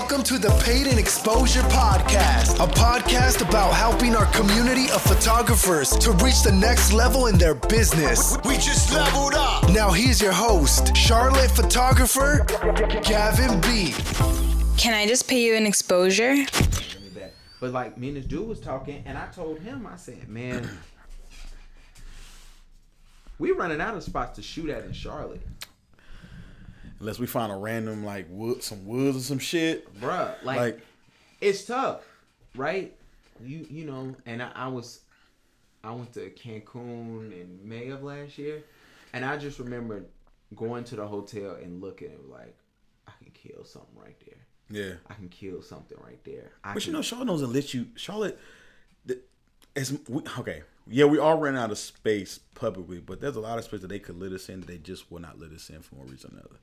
Welcome to the Paid in Exposure Podcast, a podcast about helping our community of photographers to reach the next level in their business. We just leveled up. Now, here's your host, Charlotte photographer, Gavin B. Can I just pay you an exposure? But like me and this dude was talking, and I told him, I said, man, we're running out of spots to shoot at in Charlotte, Unless we find a random like wood, some woods or some shit. bruh. Like, Like, it's tough, right? You you know, and I, I was, I went to Cancun in May of last year, and I just remember going to the hotel and looking and like, I can kill something right there. yeah. I can kill something right there. I But you know, Charlotte doesn't let you. Charlotte, the- it's we, okay. Yeah, we all ran out of space publicly, but there's a lot of space that they could let us in. That they just will not let us in for one reason or another.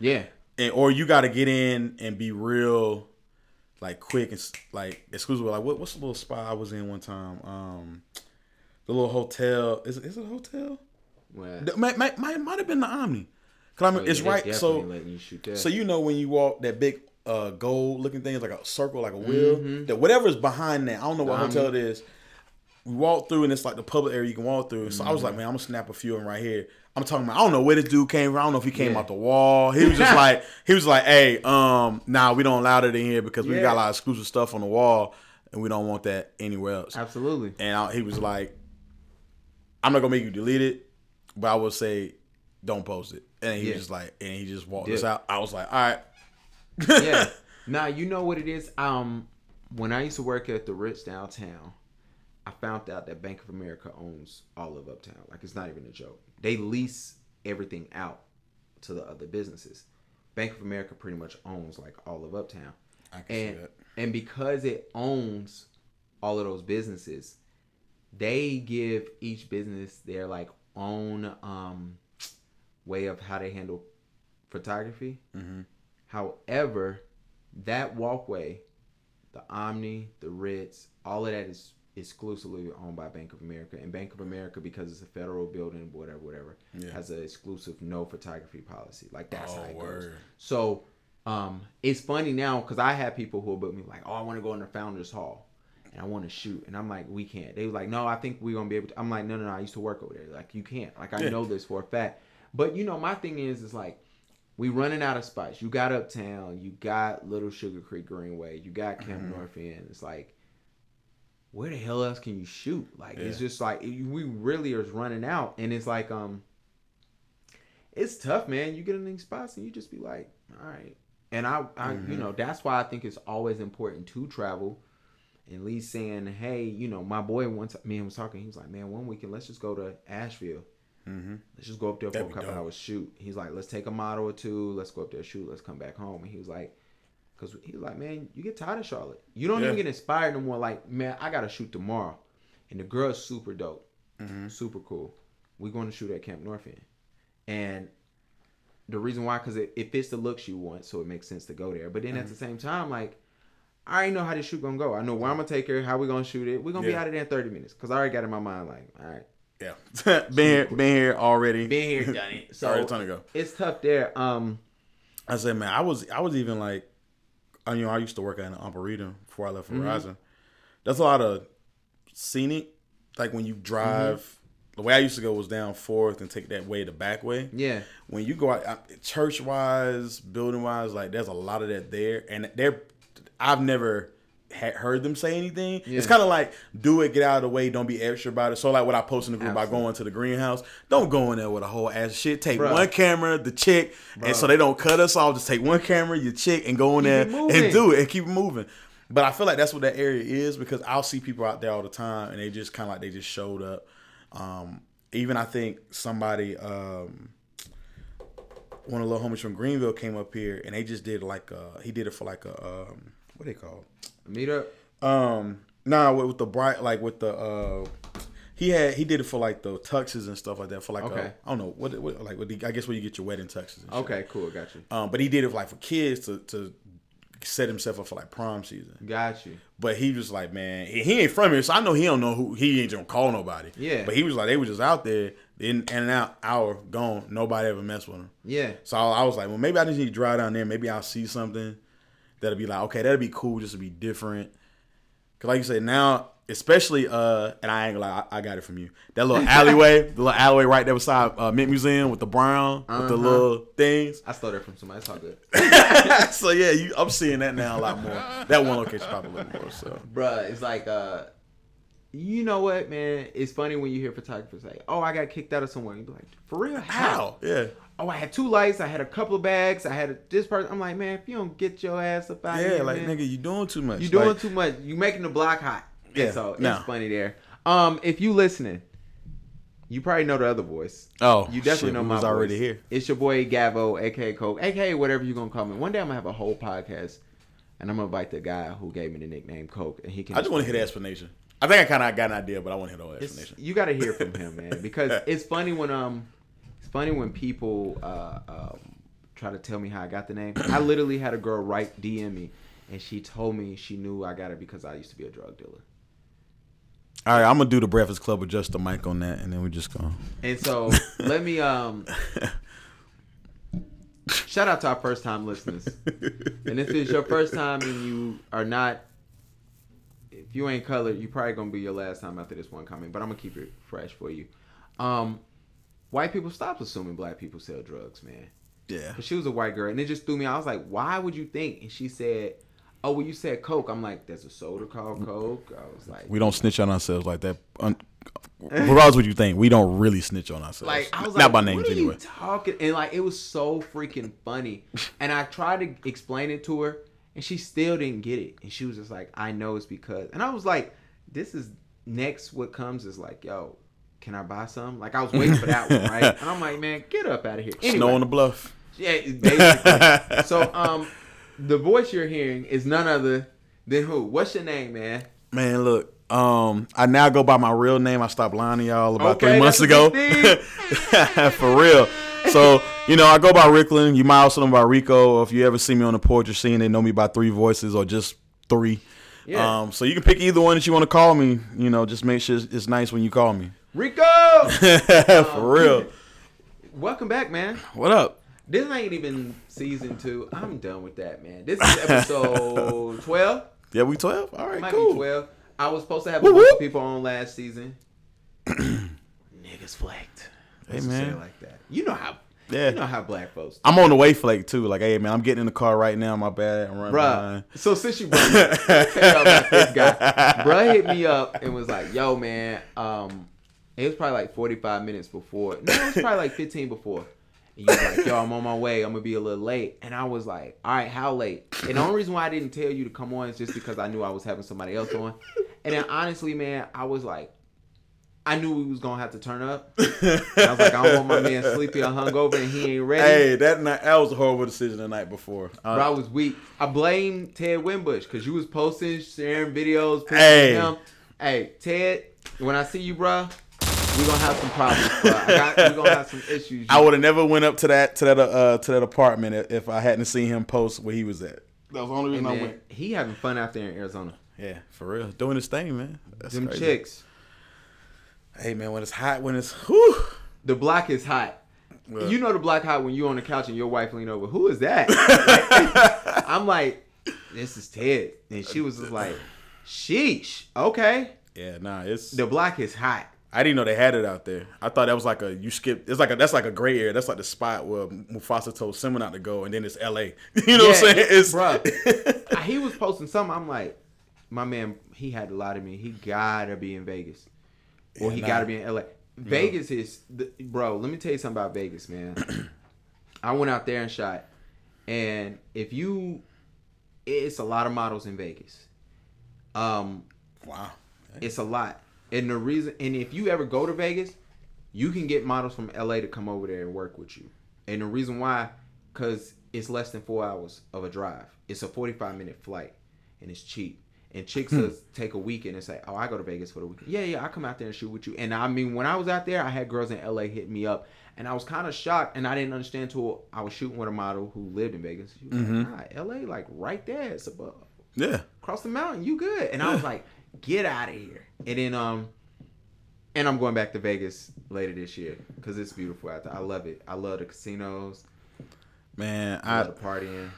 Yeah, And or you got to get in and be real, like quick and like exclusive. Like what, what's the little spot I was in one time? Um, the little hotel. Is it, is it a hotel? well, Might might might, have been the Omni. Cause I mean, oh, it's yeah, they right. So you. So you know when you walk that big uh gold looking thing like a circle, like a wheel. That whatever's behind that, I don't know what Behind hotel me. it is. We walk through and it's like the public area you can walk through. So I was like, Mm-hmm. man, I'm gonna snap a few of them right here. I'm talking about I don't know where this dude came from. I don't know if he came Yeah. out the wall. He was just like he was like, hey, um, nah, we don't allow that in here because we Yeah. got a lot of exclusive stuff on the wall and we don't want that anywhere else. Absolutely. And I, he was like, I'm not gonna make you delete it, but I will say, don't post it. And he Yeah. was just like, and he just walked Yeah. us out. I was like, all right. yeah. Now you know what it is. Um, when I used to work at the Ritz downtown, I found out that Bank of America owns all of Uptown. Like it's not even a joke. They lease everything out to the other businesses. Bank of America pretty much owns like all of Uptown. I can see and that. and because it owns all of those businesses, they give each business their like own um way of how they handle photography. Mm-hmm. However, that walkway, the Omni, the Ritz, all of that is exclusively owned by Bank of America. And Bank of America, because it's a federal building, whatever, whatever, Yeah. has an exclusive no photography policy. Like that's how Oh, it goes. So um, it's funny now because I have people who will book me like, oh, I want to go in the Founders Hall and I want to shoot, and I'm like, we can't. They was like, no, I think we're gonna be able to. I'm like, no, no, no, I used to work over there. Like, you can't. Like, I Yeah. know this for a fact. But you know, my thing is, is like, we running out of spots. You got Uptown, you got Little Sugar Creek Greenway, you got Camp Mm-hmm. North End. It's like, where the hell else can you shoot? Like, it's just like we really are running out, and it's like, um, it's tough, man. You get in these spots and you just be like, all right. And I, I you know, that's why I think it's always important to travel. And least saying, hey, you know, my boy once me and was talking. He was like, man, one weekend let's just go to Asheville. Let's just go up there for That'd a couple dope. hours shoot. He's like, let's take a model or two. Let's go up there shoot. Let's come back home. And he was like, because he was like, man, you get tired of Charlotte. You don't Yeah. even get inspired no more. Like, man, I gotta shoot tomorrow. And the girl's super dope, Mm-hmm. super cool. We're going to shoot at Camp North End, and the reason why, because it, it fits the looks you want, so it makes sense to go there. But then Mm-hmm. at the same time, like, I already know how this shoot gonna go. I know where I'm gonna take her, how we gonna shoot it. We're gonna be out of there in 30 minutes, because I already got in my mind, like, all right, Yeah, been here, been here already. been here, done it. So Already time to go. it's tough there. Um, I said, man, I was, I was even like, I you know, I used to work at an Arboretum before I left Mm-hmm. Verizon. That's a lot of scenic, like when you drive. Mm-hmm. The way I used to go was down Fourth and take that way the back way. yeah, when you go out church wise, building wise, like there's a lot of that there, and they're I've never heard them say anything. Yeah. It's kind of like do it, get out of the way, don't be extra about it. So like what I post in the group about Absolutely. going to the greenhouse, don't go in there with a whole ass shit. Take Bruh. one camera, the chick, and so they don't cut us off. Just take one camera, your chick, and go in Keep there and do it and keep moving. But I feel like that's what that area is because I'll see people out there all the time, and they just kind of like they just showed up. Um, even I think somebody, um, one of the little homies from Greenville came up here, and they just did like uh he did it for like a um, what they call meet up. um nah with, with the bright like with the uh he had he did it for like the tuxes and stuff like that for like Okay. a, I don't know what, what like what the, I guess where you get your wedding tuxes. And shit. Okay, cool, got you, Um, but he did it like for kids to to set himself up for like prom season. got you. But he was like, man, he he ain't from here, so I know he don't know who he ain't gonna call nobody. Yeah. But he was like, they were just out there, in, in and out, hour gone. Nobody ever messed with him. Yeah, So I was like, well, maybe I just need to drive down there. Maybe I'll see something. That'll be like, okay, that'll be cool just to be different. Cause like you said, now especially uh, and I ain't gonna lie, I, I got it from you. That little alleyway, the little alleyway right there beside uh, Mint Museum with the brown with the Uh-huh. little things. I stole that from somebody. It's all good. so yeah, you, I'm seeing that now a lot more. That one location probably a little more. So Bruh, it's like uh you know what, man? It's funny when you hear photographers say, "Oh, I got kicked out of somewhere." You be like, "For real? How?" how? Yeah. Oh, I had two lights. I had a couple of bags. I had a, this person. I'm like, man, if you don't get your ass up out Yeah, here, like man, nigga, you doing too much. you doing Like, too much. You making the block hot. Yeah, so no. it's funny there. Um, if you listening, you probably know the other voice. Oh, You definitely shit, know my was already voice. here. It's your boy Gavo, aka Coke, aka whatever you gonna call me. One day I'm gonna have a whole podcast, and I'm gonna invite the guy who gave me the nickname Coke, and he can. I just want to hear the explanation. I think I kind of got an idea, but I want to hear the It's, explanation. you got to hear from him, man, because it's funny when um, it's funny when people uh um try to tell me how I got the name. I literally had a girl write DM me, and she told me she knew I got it because I used to be a drug dealer. All right, I'm gonna do the Breakfast Club with just the mic on that, and then we just go. And so let me um shout out to our first time listeners. And if it's your first time and you are not if you ain't colored, you probably gonna be your last time after this one coming. But I'm gonna keep it fresh for you. Um white people stop assuming black people sell drugs, man. Yeah. But she was a white girl and it just threw me. I was like, why would you think? And she said, Oh, well you said Coke. I'm like, there's a soda called mm. Coke. I was like We don't snitch on ourselves like that. Un- regardless what you think, we don't really snitch on ourselves. Like I was not like, by names are anyway. you talking? And like it was so freaking funny. And I tried to explain it to her, and she still didn't get it. And she was just like, "I know it's because." And I was like, "This is next. What comes is like, yo, can I buy some?" Like I was waiting for that one, right? And I'm like, "Man, get up out of here." Anyway, Snow on the bluff. yeah, basically. so um, the voice you're hearing is none other than who? What's your name, man? Man, look. Um, I now go by my real name. I stopped lying to y'all about Okay, three months ago. For real. So, you know, I go by Rickland. You might also know by Rico. Or if you ever see me on the porch or scene, they know me by three voices or just three. Yeah. Um, so you can pick either one that you want to call me. You know, just make sure it's nice when you call me. Rico. For real. Welcome back, man. What up? This ain't even season two. I'm done with that, man. This is episode 12. Yeah, we 12? All right, Might cool. be 12. I was supposed to have a bunch of people on last season. Niggas flaked. Hey, man. it like that. You know how Yeah. you know how black folks I'm on the way flake too. Like, hey man, I'm getting in the car right now. My bad. I'm running Bruh, behind. so since you brought me up, tell y'all about this guy. Bruh hit me up and was like, yo, man, um, it was probably like 45 minutes before. No, it was probably like 15 before. And you was like, yo, I'm on my way. I'm going to be a little late. And I was like, all right, how late? And the only reason why I didn't tell you to come on is just because I knew I was having somebody else on. And then honestly, man, I was like, I knew we was going to have to turn up. And I was like, I don't want my man sleepy or hungover and he ain't ready. Hey, that night that was a horrible decision the night before. Uh, Bro, I was weak. I blame Ted Wimbush because you was posting, sharing videos, Hey. him. Hey, Ted, when I see you, bro, we gonna have some problems, bro. I gonna have some issues. I would have never went up to that to that uh to that apartment if, if I hadn't seen him post where he was at. That was the only reason And I went. he having fun out there in Arizona. Yeah, for real, doing his thing, man. That's Them crazy. chicks. Hey man, when it's hot, when it's whew, The block is hot. Well. You know the block hot when you on the couch and your wife lean over. Who is that? I'm like, this is Ted, and she was just like, sheesh. Okay, yeah, nah, it's. the block is hot. I didn't know they had it out there. I thought that was like a you skip. It's like a that's like a gray area. That's like the spot where Mufasa told Simba not to go, and then it's L.A. You know what I'm saying? It's bruh. he was posting something. I'm like, my man, he had a lot of me. He gotta be in Vegas, or Yeah, he nah. gotta be in LA. Vegas is, the, bro. Let me tell you something about Vegas, man. I went out there and shot, and if you, it's a lot of models in Vegas. Um, wow. it's a lot, and the reason, and if you ever go to Vegas, you can get models from LA to come over there and work with you. And the reason why, because it's less than four hours of a drive. It's a 45 minute flight, and it's cheap. And chicks hmm. does take a weekend and say, "Oh, I go to Vegas for the weekend." Yeah, yeah, I come out there and shoot with you. And I mean, when I was out there, I had girls in LA hit me up, and I was kind of shocked, and I didn't understand until I was shooting with a model who lived in Vegas. She was like, mm-hmm. "Nah, LA, like right there, it's above." Yeah. across the mountain. You good? And I was like, get out of here. And then um, and I'm going back to Vegas later this year because it's beautiful out there. I love it. I love the casinos. Man, I I love the partying.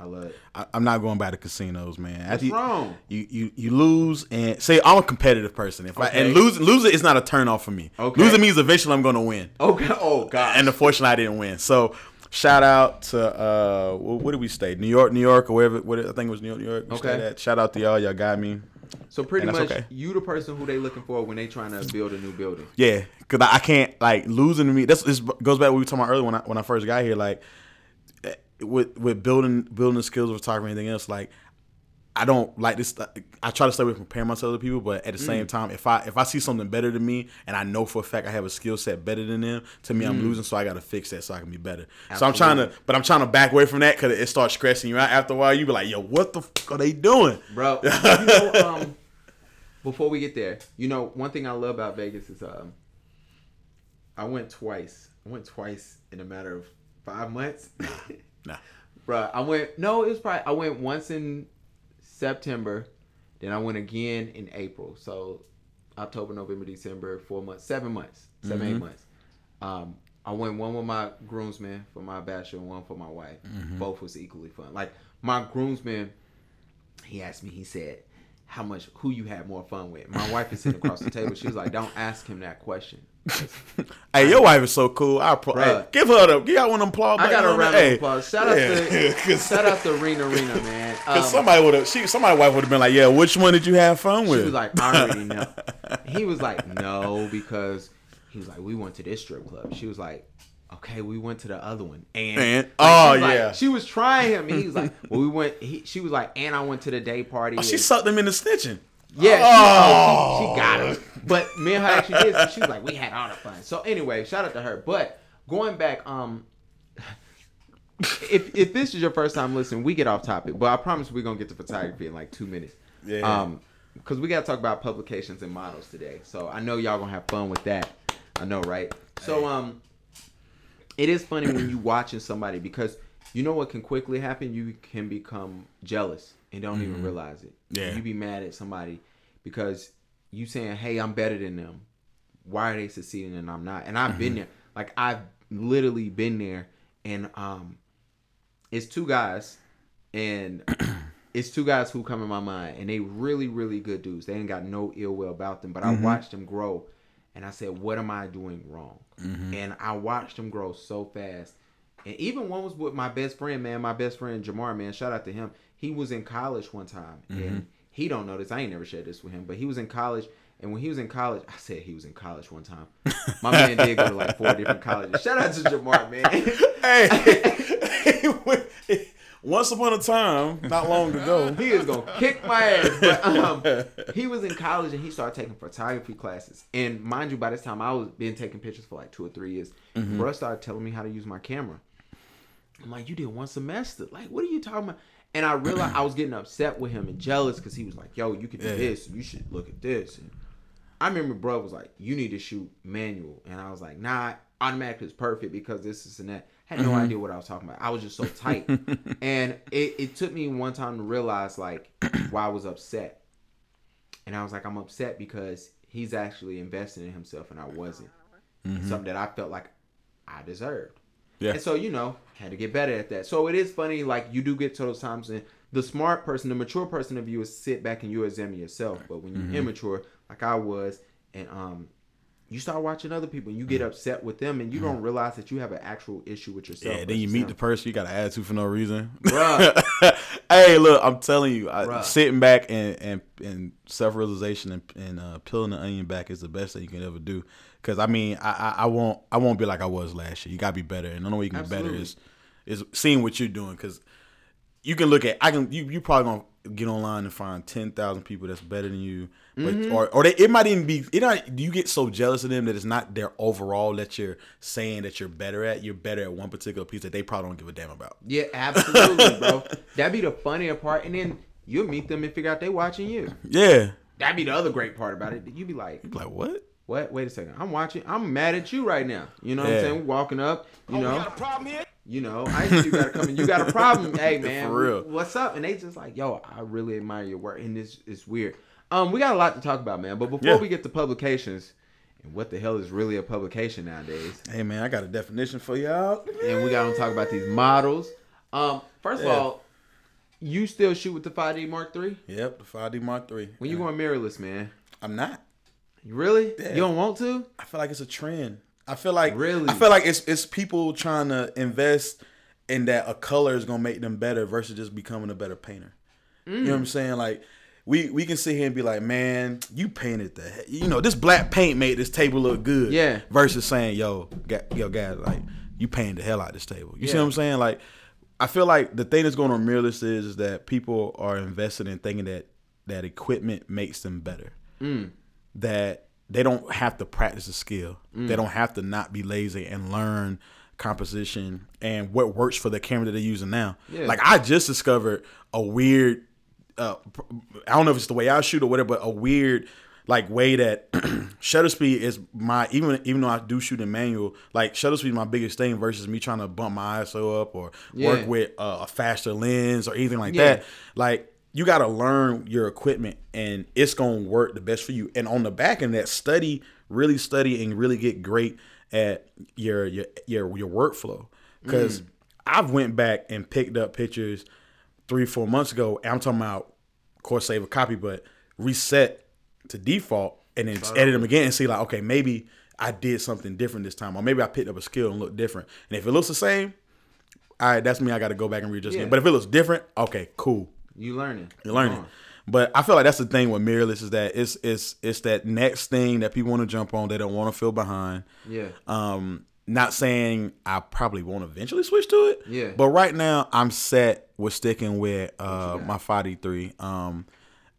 I love it. I, I'm not going back to casinos, man. After you, wrong? You, you you lose and say I'm a competitive person. If I and lose losing is not a turn off for me. Okay. Losing means eventually I'm going to win. Okay. Oh God. And unfortunately, I didn't win. So shout out to uh, where did we stay? New York, New York, or wherever. What, I think it was New York, New York. Okay. Shout out to y'all. Y'all got me. So pretty much, okay. you the person who they looking for when they trying to build a new building. Yeah, because I, I can't like losing me. That's this goes back to what we were talking about earlier when I when I first got here. Like eh, with with building building the skills of photography and anything else. Like I don't like this. I try to stay away from comparing myself to other people, but at the same time, if I if I see something better than me and I know for a fact I have a skill set better than them, to me I'm losing. So I got to fix that so I can be better. So I'm trying to, but I'm trying to back away from that because it starts stressing you out. After a while, you be like, "Yo, what the fuck are they doing?" bro. you know, um, before we get there, you know, one thing I love about Vegas is um, I went twice. I went twice in a matter of five months. nah, Nah. bro, I went. No, it was probably I went once in September, then I went again in April. So October, November, December, four months, seven months, 7 eight months. Um, I went one with my groomsman for my bachelor, and one for my wife. Both was equally fun. Like my groomsman, he asked me. He said, "How much? Who you had more fun with?" My wife is sitting across the table. She was like, "Don't ask him that question." Hey, your wife is so cool. I pro- hey, give her the give out one applause. I got a round of applause. Shout out yeah. to shout out to Rena Rena man. Um, Cause somebody would have, she, somebody wife would have been like, "Yeah, which one did you have fun with?" She was like, I already know. He was like, no, because he was like, we went to this strip club. She was like, okay, we went to the other one. And, And- like, oh, she was like- yeah. she was trying him, and he was like, well, we went. He, she was like, and I went to the day party. oh, she sucked him into stitching. yeah, she, Oh. oh, she, she got him. But me and her actually did. So she was like, we had all the fun. So anyway, shout out to her. But going back, um, if if this is your first time listening, we get off topic. But I promise we're gonna get to photography in like two minutes. Yeah. Um, because we gotta talk about publications and models today. So I know y'all gonna have fun with that. I know, right? So um, it is funny when you watching somebody because you know what can quickly happen. You can become jealous and don't even mm-hmm. realize it. Yeah. You be mad at somebody because you saying, "Hey, I'm better than them. Why are they succeeding and I'm not?" And I've been mm-hmm. there. Like I've literally been there, and um, it's two guys, and it's two guys who come in my mind, and they really, really good dudes. They ain't got no ill will about them, but I mm-hmm. watched them grow, and I said, "What am I doing wrong?" Mm-hmm. And I watched them grow so fast. And even one was with my best friend, man. My best friend Jamar, man. Shout out to him. He was in college one time, and mm-hmm. he don't know this. I ain't never shared this with him, but he was in college. And when he was in college, I said he was in college one time. My man did go to like four different colleges. Shout out to Jamar, man. hey, once upon a time, not long ago. he is gonna kick my ass. But um, he was in college and he started taking photography classes. And mind you, by this time I was been taking pictures for like two or three years. Bro started telling me how to use my camera. I'm like, you did one semester. Like, what are you talking about? And I realized I was getting upset with him and jealous because he was like, yo, you could do Yeah. this. You should look at this. And I remember bro was like, you need to shoot manual. And I was like, nah, automatic is perfect because this, this, and that. Had no idea what I was talking about. I was just so tight. and it, it took me one time to realize like why I was upset. And I was like, I'm upset because he's actually investing in himself and I wasn't. Something that I felt like I deserved. Yeah. And so, you know, had to get better at that. So it is funny, like you do get to those times and the smart person, the mature person of you is sit back and you examine yourself. But when you're Mm-hmm. immature, like I was, and um you start watching other people and you get upset with them and you don't realize that you have an actual issue with yourself. Mm-hmm. Yeah, then you meet the person you got an attitude for no reason. Hey, look, I'm telling you, I, sitting back and and, and self realization and, and uh, peeling the onion back is the best thing you can ever do. Cause I mean, I, I I won't I won't be like I was last year. You gotta be better, and the only way you can be better is is seeing what you're doing. Cause you can look at I can you you probably gonna get online and find ten thousand people that's better than you, but Mm-hmm. or or they, it might even be it not you get so jealous of them that it's not their overall that you're saying that you're better at. You're better at one particular piece that they probably don't give a damn about. Yeah, absolutely, bro. That'd be the funnier part. And then you'll meet them and figure out they watching you. Yeah, That'd be the other great part about it. You'd be like, like what? what? Wait a second. I'm watching. I'm mad at you right now. You know what I'm saying? We walking up, you know. You know, I see you gotta come in. You got a problem. Hey man, For real. what's up? And they just like, yo, I really admire your work. And this is weird. Um, we got a lot to talk about, man. But before Yeah. we get to publications, and what the hell is really a publication nowadays? Hey man, I got a definition for y'all. and we got to talk about these models. Um, first Yeah. of all, You still shoot with the 5D Mark III? Yep, the 5D Mark III. When you going mirrorless, man? I'm not. You really? Yeah. You don't want to? I feel like it's a trend. I feel like Really? I feel like it's it's people trying to invest in that a color is gonna make them better versus just becoming a better painter. You know what I'm saying? Like we we can sit here and be like, man, you painted the he- you know this black paint made this table look good. Yeah. Versus saying, yo, yo, guys, like you painted the hell out this table. You see what I'm saying? Like I feel like the thing that's going on mirrorless is, is that people are invested in thinking that that equipment makes them better mm. that they don't have to practice a skill. They don't have to not be lazy and learn composition and what works for the camera that they're using now. Yeah. Like I just discovered a weird, uh, I don't know if it's the way I shoot or whatever, but a weird like way that shutter speed is my even even though I do shoot in manual, like shutter speed is my biggest thing versus me trying to bump my ISO up or Yeah. work with uh, a faster lens or anything like Yeah. that. Like you got to learn your equipment and it's going to work the best for you. And on the back end, that study, really study and really get great at your your your, your workflow. Because mm. I've went back and picked up pictures three four months ago. And I'm talking about, of course, save a copy, but reset to default and then edit them again and see like, okay, maybe I did something different this time, or maybe I picked up a skill and looked different. And if it looks the same, all right, that's me. I got to go back and readjust Yeah. it. But if it looks different, okay, cool. You learning. You're learning. But I feel like that's the thing with mirrorless is that it's it's it's that next thing that people want to jump on. They don't want to feel behind. Yeah. Um, not saying I probably won't eventually switch to it. Yeah. But right now I'm set with sticking with uh my 5D3. Um,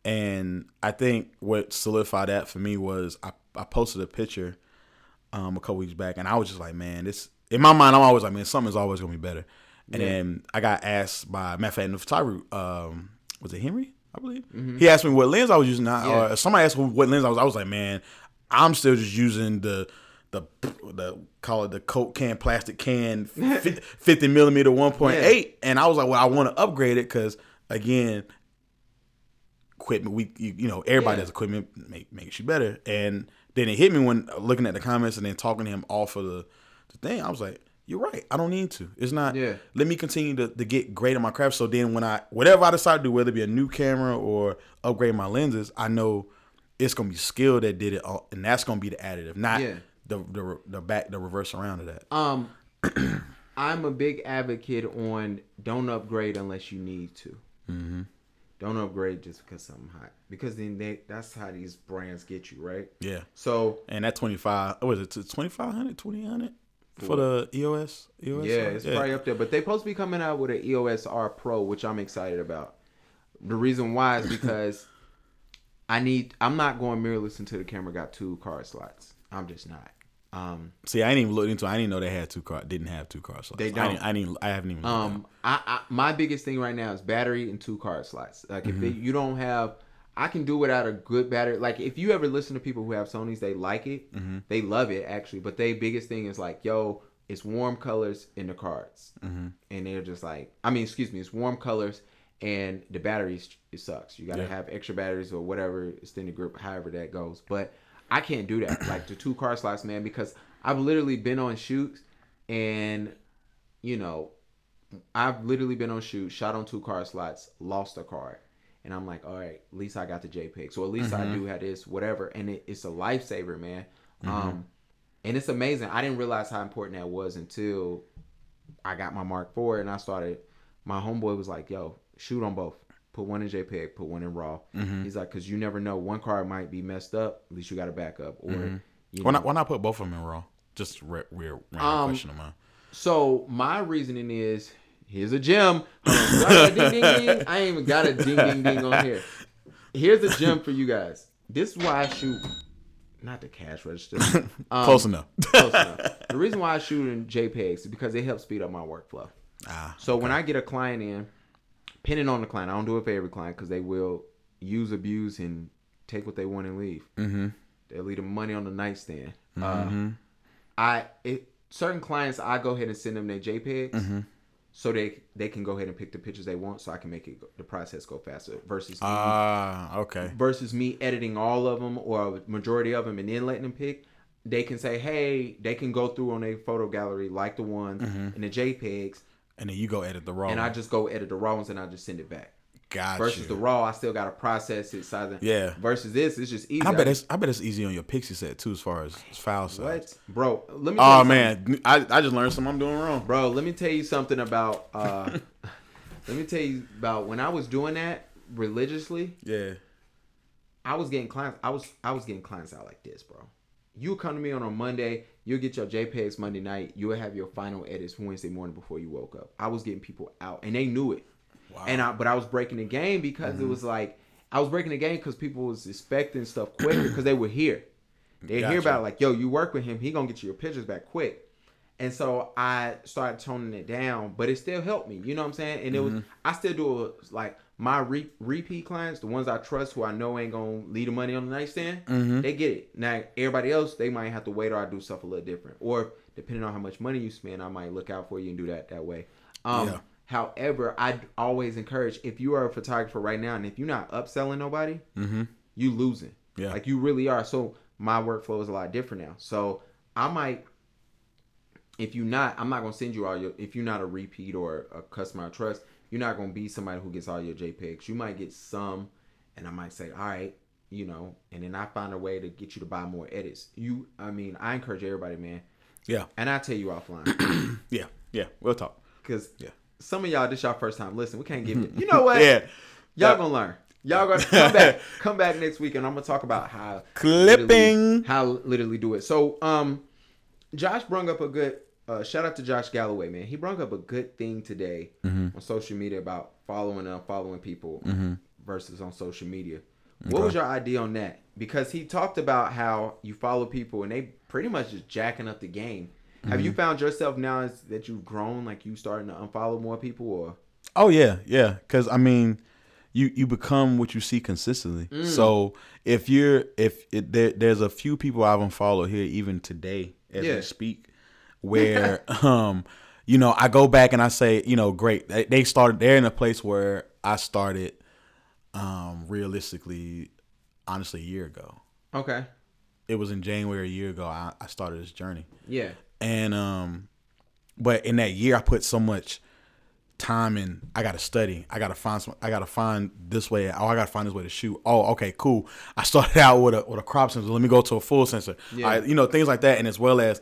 and I think what solidified that for me was I, I posted a picture um a couple weeks back and I was just like, man, this in my mind I'm always like, man, something's always gonna be better. And then I got asked by matter of fact, the photographer, um, was it Henry? I believe he asked me what lens I was using. I, Mm-hmm. Yeah. Or somebody asked me what lens I was. I was like, man, I'm still just using the the the call it the Coke can plastic can 50 millimeter 1.8, and I was like, well, I want to upgrade it because again, equipment we you, you know everybody Yeah. has equipment make makes you better and then it hit me when looking at the comments and then talking to him off of the, the thing i was like you're right i don't need to it's not Yeah. let me continue to, to get great at my craft so then when i whatever i decide to do whether it be a new camera or upgrade my lenses i know it's gonna be skill that did it all, and that's gonna be the additive not Yeah. the, the the back the reverse around of that Um, I'm a big advocate on don't upgrade unless you need to. Mm-hmm. Don't upgrade just because something hot. Because then they that's how these brands get you, right? yeah So and that 25 what was it 2500 2800 for the eos eos yeah, it's probably up there. But they supposed to be coming out with an EOS R Pro, which I'm excited about. The reason why is because I need. I'm not going mirrorless until the camera got two card slots. I'm just not. Um, See, I didn't even look into. it. I didn't know they had two car. Didn't have two car slots. They don't. didn't. I, didn't, I haven't even. Um, I, I my biggest thing right now is battery and two card slots. Like if they, you don't have, I can do without a good battery. Like if you ever listen to people who have Sony's, they like it, mm-hmm. they love it actually. But their biggest thing is like, yo, it's warm colors in the cards, mm-hmm. and they're just like, I mean, excuse me, it's warm colors and the batteries it sucks. You gotta Yeah. have extra batteries or whatever extended grip, however that goes. But I can't do that. like the two card slots, man, because I've literally been on shoots and you know I've literally been on shoot, shot on two card slots, lost a card. And I'm like, all right, at least I got the JPEG. So at least I do have this, whatever. And it, it's a lifesaver, man. Um, and it's amazing. I didn't realize how important that was until I got my Mark IV and I started. My homeboy was like, yo, shoot on both. Put one in JPEG, put one in RAW. He's like, because you never know. One card might be messed up. At least you got a backup. Or, you why not? Why not put both of them in raw? Just re- weird random Um, question of mine. So my reasoning is here's a gem. Do I ding ding ding. I ain't even got a ding ding ding on here. Here's a gem for you guys. This is why I shoot not the cash register. Um, Close enough. close enough. The reason why I shoot in JPEGs is because it helps speed up my workflow. ah, So when I get a client in, depending on the client, I don't do it for every client because they will use, abuse, and take what they want and leave. Mm-hmm. They'll leave the money on the nightstand. Uh, I it, certain clients, I go ahead and send them their JPEGs, so they they can go ahead and pick the pictures they want, so I can make it the process go faster. Versus me, ah, okay. versus me editing all of them or a majority of them and then letting them pick. They can say, hey, they can go through on a photo gallery like the ones Mm-hmm. and the JPEGs And then you go edit the raw. and I just go edit the raw ones and I just send it back. Got Versus you. the raw, I still gotta process it, size it. Yeah. Versus this, it's just easy. I bet it's I bet it's easy on your Pixieset too, as far as file size. what, bro? Let me. tell Oh you something. man, I, I just learned something I'm doing wrong. bro. Let me tell you something about. uh Let me tell you about when I was doing that religiously. Yeah. I was getting clients. I was I was getting clients out like this, bro. You come to me on a Monday. You'll get your JPEGs Monday night. You'll have your final edits Wednesday morning before you woke up. I was getting people out, and they knew it. And I, but I was breaking the game because Mm-hmm. it was like I was breaking the game because people was expecting stuff quicker because they were here. They Gotcha. hear about it, like, yo, you work with him, he gonna get you your pictures back quick. And so I started toning it down, but it still helped me. You know what I'm saying? And it Mm-hmm. was I still do a, like my re- repeat clients, the ones I trust, who I know ain't gonna leave the money on the nightstand. Mm-hmm. They get it. Now everybody else, they might have to wait, or I do stuff a little different, or depending on how much money you spend, I might look out for you and do that that way. Um, Yeah. However, I always encourage if you are a photographer right now, and if you're not upselling nobody, you losing. Mm-hmm. Yeah. Like you really are. So my workflow is a lot different now. So I might if you're not, I'm not gonna send you all your. If you're not a repeat or a customer I trust, you're not gonna be somebody who gets all your JPEGs. You might get some, and I might say, all right, you know, and then I find a way to get you to buy more edits. You, I mean, I encourage everybody, man, Yeah. and I tell you offline Yeah. Yeah. We'll talk. because Yeah. Some of y'all this y'all first time listen. We can't give you. You know what? Yeah. Y'all Yeah. gonna learn. Y'all gonna come back. Come back next week, and I'm gonna talk about how Clipping. literally- how literally do it. So, um, Josh brung up a good. Uh, shout out to Josh Galloway, man. He brung up a good thing today Mm-hmm. on social media about following and unfollowing people mm-hmm. versus on social media. What was your idea on that? Because he talked about how you follow people and they pretty much just jacking up the game. Have Mm-hmm. you found yourself now as, that you've grown, like you starting to unfollow more people, or Oh yeah, yeah. Because I mean, you you become what you see consistently. Mm. So if you're if it, there, there's a few people I've unfollowed here even today as Yeah. we speak, where um you know I go back and I say you know great they, they started they're in a place where I started um realistically honestly a year ago. okay, It was in January a year ago I, I started this journey yeah, and um but in that year i put so much time in i gotta study. I gotta find some i gotta find this way. Oh i gotta find this way to shoot. Oh okay cool. I started out with a with a crop sensor. Let me go to a full sensor. Yeah. I, you know things like that and as well as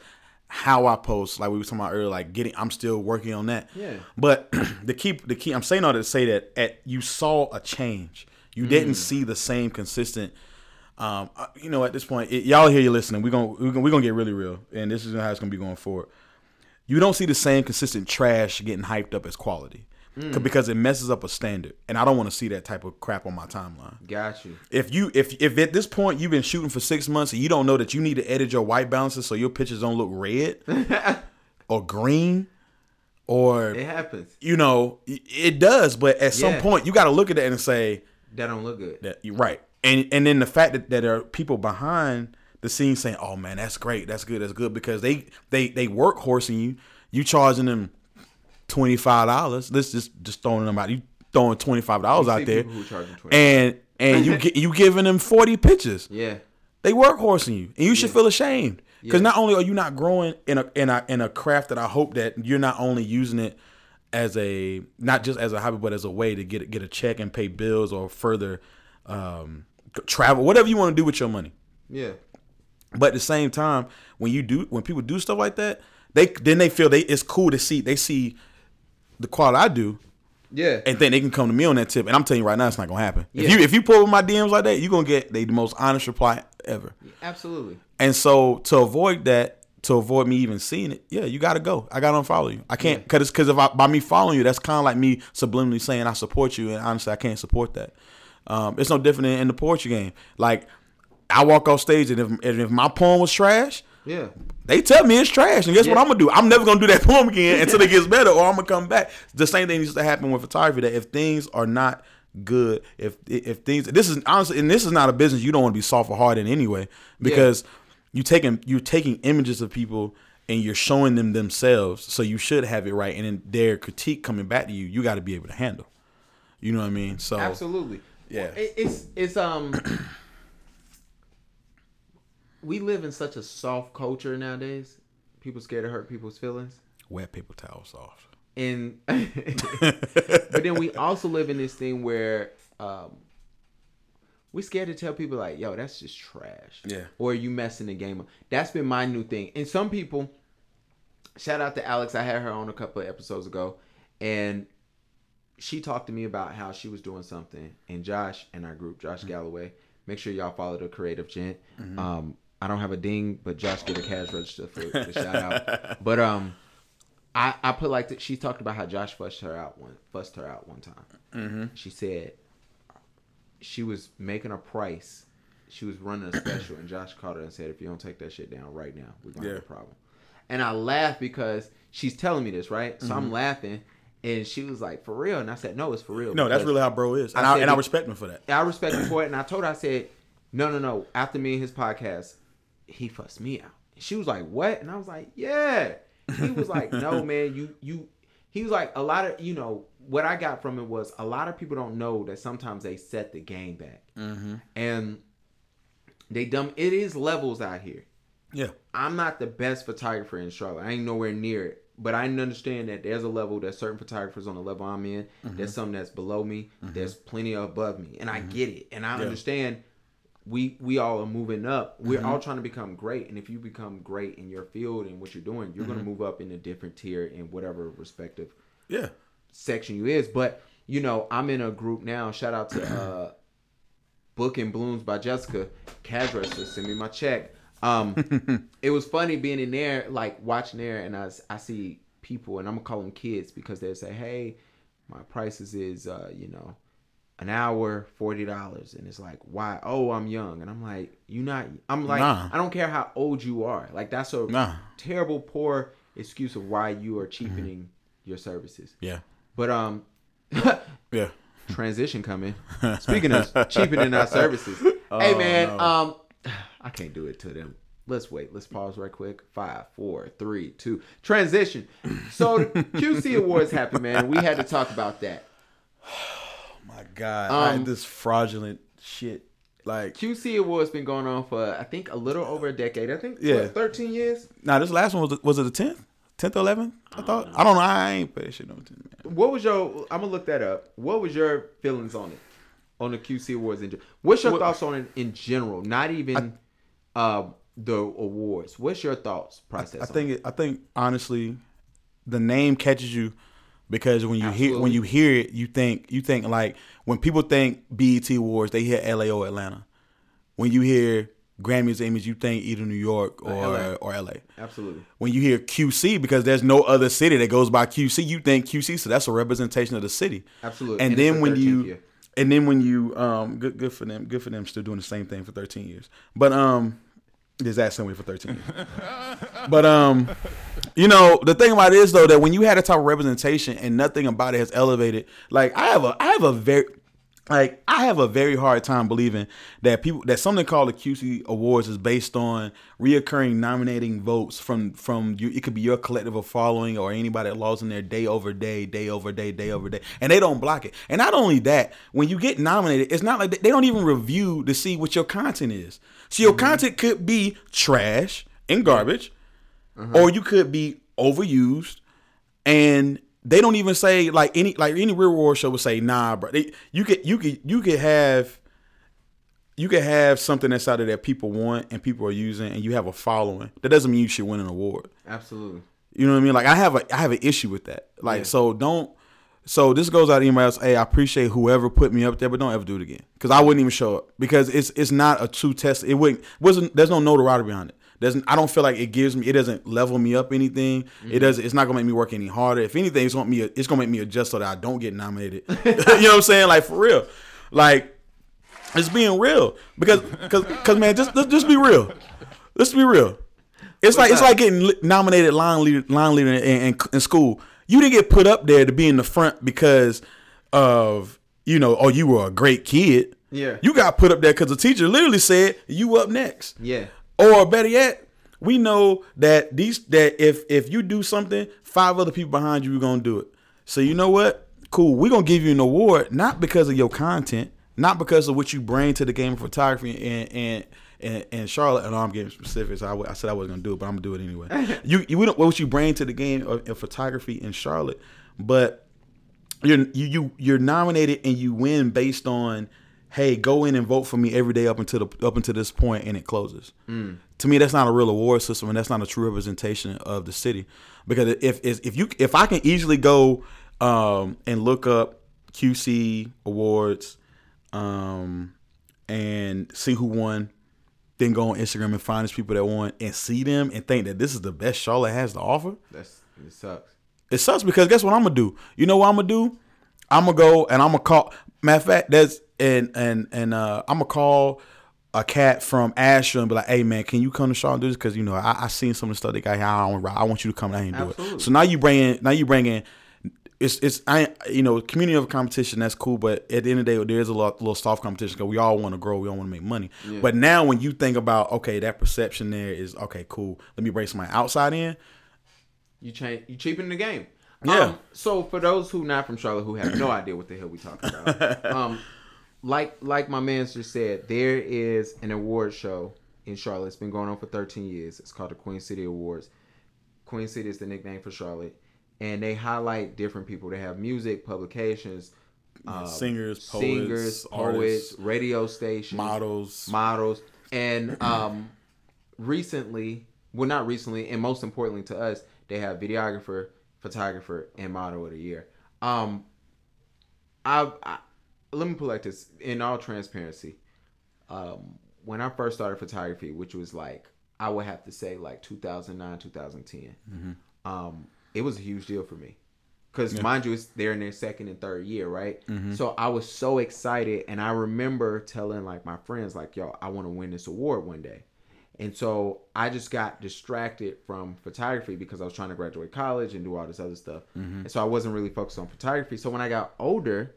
how i post like we were talking about earlier like getting i'm still working on that. Yeah. but the key the key i'm saying all that to say that at you saw a change. You didn't see the same consistent um, you know, at this point, it, y'all hear you listening. We're gonna we're gonna, we gonna get really real, and this is how it's gonna be going forward. You don't see the same consistent trash getting hyped up as quality, Mm. Because it messes up a standard, and I don't want to see that type of crap on my timeline. got you. If you if if at this point you've been shooting for six months and you don't know that you need to edit your white balances so your pictures don't look red or green, or It happens. you know, it- does. But at some point, you got to look at that and say, That don't look good. that you're right. And and then the fact that, that there are people behind the scenes saying, "Oh man, that's great, that's good, that's good," because they they they work horsing you. You charging them twenty five dollars. Let's just just throwing them out. You throwing twenty five dollars out there, people who charging $25. and and you you giving them forty pitches. Yeah, They work horsing you, and you should feel ashamed because Yeah. not only are you not growing in a in a in a craft that I hope that you're not only using it as a not just as a hobby, but as a way to get get a check and pay bills or further um, travel, whatever you want to do with your money. yeah, But at the same time, when you do when people do stuff like that, they then they feel they it's cool to see they see the quality I do yeah. and then they can come to me on that tip. And I'm telling you right now, it's not gonna happen. Yeah. If you if you pull with my DMs like that, you're gonna get the, most honest reply ever. Absolutely. And so to avoid that, to avoid me even seeing it, yeah, you gotta go. I gotta unfollow you. I can't because it's because if I, by me following you, that's kind of like me subliminally saying I support you, and honestly, I can't support that. Um, it's no different in, in the poetry game. Like I walk off stage, and if and if my poem was trash, Yeah, they tell me it's trash, and guess what I'm gonna do? I'm never gonna do that poem again until it gets better, or I'm gonna come back. The same thing needs to happen with photography. That if things are not good, if if things this is honestly, and this is not a business you don't want to be soft or hard in anyway, because you taking you're taking images of people and you're showing them themselves, so you should have it right, and then their critique coming back to you, you got to be able to handle. You know what I mean? So absolutely. Yeah. It- it's it's um. we live in such a soft culture nowadays. People scared to hurt people's feelings. wet paper towel soft. and but then we also live in this thing where um, we scared to tell people like, yo, that's just trash. Yeah. Or you messing the game up. That's been my new thing. And some people, shout out to Alex. I had her on a couple of episodes ago, and she talked to me about how she was doing something. And Josh and our group, Josh Galloway, make sure y'all follow the creative gent. Um, I don't have a ding, but Josh get a cash register for the shout out. But um, I I put like that. She talked about how Josh fussed her out one fussed her out one time. Mm-hmm. She said she was making a price. She was running a special, and Josh called her and said, "If you don't take that shit down right now, we're gonna have a problem." And I laughed because she's telling me this, right? So Mm-hmm. I'm laughing, and she was like, "For real?" And I said, "No, it's for real." No, that's really how bro is, and I I, said and I respect him for that. I respect him for it. And I told her, I said, no, no, no. After me and his podcast, he fussed me out. She was like, what? And I was like, yeah. He was like, no, man, you, you, he was like, a lot of, you know, what I got from it was a lot of people don't know that sometimes they set the game back. Mm-hmm. And they dumb, it is levels out here. Yeah, I'm not the best photographer in Charlotte. I ain't nowhere near it. But I understand that there's a level that certain photographers on the level I'm in. There's mm-hmm. some that's below me. Mm-hmm. There's plenty above me, and I mm-hmm. get it. And I understand. We we all are moving up. We're all trying to become great. And if you become great in your field and what you're doing, you're gonna move up in a different tier in whatever respective yeah, section you is. But you know, I'm in a group now. Shout out to uh Book and Blooms by Jessica. Cash register, send me my check. Um it was funny being in there, like watching there, and I, I see people, and I'm gonna call them kids because they say, "Hey, my prices is, uh, you know, an hour, forty dollars," and it's like, "Why? Oh, I'm young," and I'm like, "You not?" I'm like, Nah. I don't care how old you are. Like that's a Nah. terrible, poor excuse of why you are cheapening your services. yeah, But um, yeah. transition coming. Speaking of cheapening our services, hey man, um, I can't do it to them. Let's wait. Let's pause right quick. Five, four, three, two. Transition. So QC Awards happened, man. We had to talk about that. Oh My God, Um, I, this fraudulent shit. Like, QC Awards been going on for I think a little over a decade. I think Yeah. what, thirteen years. now this last one was was it the tenth, tenth or eleventh? I thought. I don't know. I ain't that shit no attention, man. What was your? I'm gonna look that up. What was your feelings on it? On the QC Awards in general. What's your What- thoughts on it in general? Not even uh, the awards. What's your thoughts process? I on think. It, I think honestly, the name catches you because when you hear when you hear it, you think you think like when people think BET Awards, they hear LA or Atlanta. When you hear Grammys image, you think either New York or LA. or LA. Absolutely. When you hear QC, because there's no other city that goes by QC, you think QC, so that's a representation of the city. Absolutely. And, And then when you year. And then when you um good good for them, good for them still doing the same thing for 13 years. But um there's that same way for 13 years. but um you know, the thing about it is though that when you had a type of representation and nothing about it has elevated, like I have a I have a very like I have a very hard time believing that people that something called the QC Awards is based on reoccurring nominating votes from from you. It could be your collective of following or anybody that logs in there day over day, day over day, day over day, and they don't block it. And not only that, when you get nominated, it's not like they, they don't even review to see what your content is. So your mm-hmm. content could be trash and garbage, mm-hmm. or you could be overused and they don't even say like any like any real world show would say nah bro they, you could you could you could have you could have something that's out there that people want and people are using and you have a following that doesn't mean you should win an award Absolutely. you know what I mean? Like I have a I have an issue with that. Like so don't so this goes out to anybody else. Hey, I appreciate whoever put me up there, but don't ever do it again because I wouldn't even show up because it's it's not a true test. It wouldn't wasn't there's no notoriety behind it. There's I don't feel like it gives me it doesn't level me up anything. It mm-hmm. doesn't it's not gonna make me work any harder. If anything, it's gonna me it's gonna make me adjust so that I don't get nominated. you know what I'm saying? Like for real, like it's being real because because because man, just just be real. Let's be real. It's like it's like getting nominated line leader line leader in, in, in school. You didn't get put up there to be in the front because of you know, oh, you were a great kid. Yeah. You got put up there because the teacher literally said you up next. Yeah. Or better yet, we know that these that if if you do something, five other people behind you are gonna do it. So you know what? Cool. We're gonna give you an award not because of your content, not because of what you bring to the game of photography and and and, and Charlotte. And I'm getting specifics. I said I wasn't gonna do it, but I'm gonna do it anyway. you you we don't what you bring to the game of, of photography in Charlotte, but you're you you you're nominated and you win based on hey go in and vote for me every day up until the up until this point and it closes to me that's not a real award system and that's not a true representation of the city because if if, if you if i can easily go um, and look up qc awards um, and see who won then go on instagram and find these people that won and see them and think that this is the best charlotte has to offer That's it sucks. it sucks because guess what I'm gonna do? You know what I'm gonna do? I'm gonna go and I'm gonna call. Matter of fact, there's and and and uh, I'm gonna call a cat from Asher and be like, "Hey man, can you come to Charlotte and do this? Because you know I, I seen some of the stuff they got here. I want I want you to come down here and do Absolutely. it. So now you bring in now you bring in. It's it's I you know community of competition that's cool, but at the end of the day there is a lot, little soft competition because we all want to grow, we all want to make money. But now when you think about okay, that perception there is okay, cool. Let me bring somebody outside in. You change. You cheapen the game. Yeah. Um, so for those who not from Charlotte who have no idea what the hell we talking about, um, like like my man just said, there is an award show in Charlotte. It's been going on for 13 years. It's called the Queen City Awards. Queen City is the nickname for Charlotte, and they highlight different people. They have music, publications, um, singers, poets, singers, poets, artists, radio stations, models. models, and um, recently, well, not recently, and most importantly to us, they have videographer, photographer, and model of the year. Um, I, I let me put like this in all transparency. Um, when I first started photography, which was like I would have to say like 2009, 2010, um, it was a huge deal for me. Because mind you, it's they're in their second and third year, right? So I was so excited, and I remember telling like my friends, like, "Yo, I want to win this award one day." And so I just got distracted from photography because I was trying to graduate college and do all this other stuff. Mm-hmm. And so I wasn't really focused on photography. So when I got older,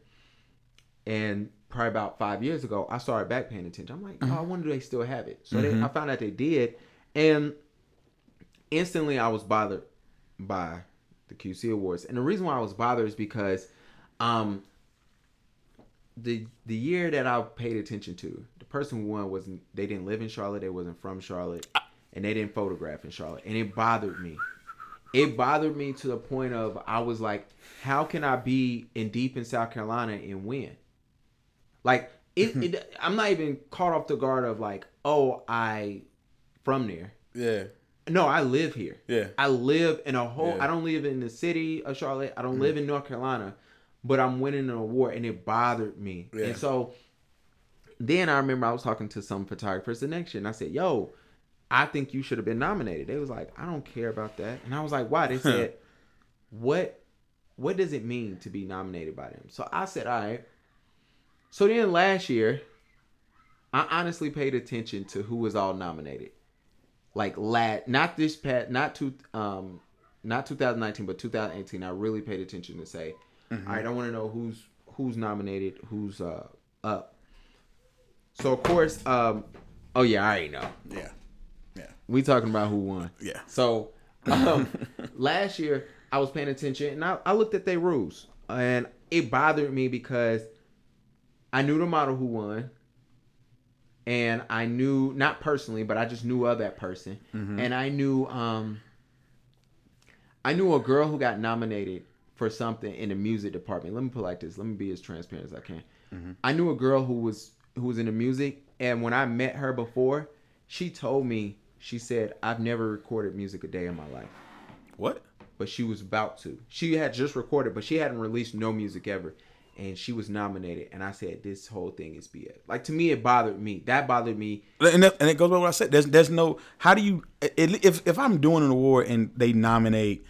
and probably about five years ago, I started back paying attention. I'm like, mm-hmm. oh, I wonder do they still have it. So they, mm-hmm. I found out they did, and instantly I was bothered by the QC awards. And the reason why I was bothered is because, um, the the year that I paid attention to, the person who won wasn't they didn't live in Charlotte, they wasn't from Charlotte, and they didn't photograph in Charlotte, and it bothered me. It bothered me to the point of I was like, how can I be in deep in South Carolina and win? Like it, it I'm not even caught off the guard of like, oh, I from there. Yeah. No, I live here. Yeah. I live in a whole. Yeah. Mm. I don't live in the city of Charlotte. I don't live in North Carolina, but I'm winning an award, and it bothered me. Yeah. And so, then I remember I was talking to some photographers the next year, and I said, "Yo, I think you should have been nominated." They was like, "I don't care about that," and I was like, "Why?" They said, "What? What does it mean to be nominated by them?" So I said, "All right." So then last year, I honestly paid attention to who was all nominated like lat not this past not two um not 2019 but 2018 i really paid attention to say all right i want to know who's who's nominated who's uh up. So of course um oh yeah i already know. Yeah. Yeah. we talking about who won. Yeah. so um last year i was paying attention and i, I looked at their rules. And it bothered me because i knew the model who won. And I knew not personally, but I just knew of that person, and I knew um, I knew a girl who got nominated for something in the music department. Let me put it like this. Let me be as transparent as I can. Mm-hmm. I knew a girl who was who was in the music, and when I met her before, she told me she said I've never recorded music a day in my life, What? but she was about to. She had just recorded, but she hadn't released no music ever. And she was nominated, and I said, "This whole thing is BS." Like to me, it bothered me. That bothered me And, that, and it goes by what I said. There's there's no how do you if if I'm doing an award and they nominate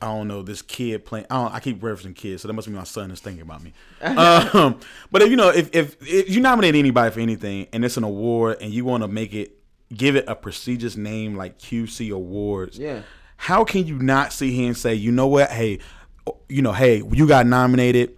I don't know this kid playing. I don't. I keep referencing kids, so that must be my son is thinking about me. um, but if you know, if, if if you nominate anybody for anything and it's an award and you want to make it, give it a prestigious name like QC Awards. Yeah. How can you not see here and say, you know what? Hey, you know, hey, you got nominated.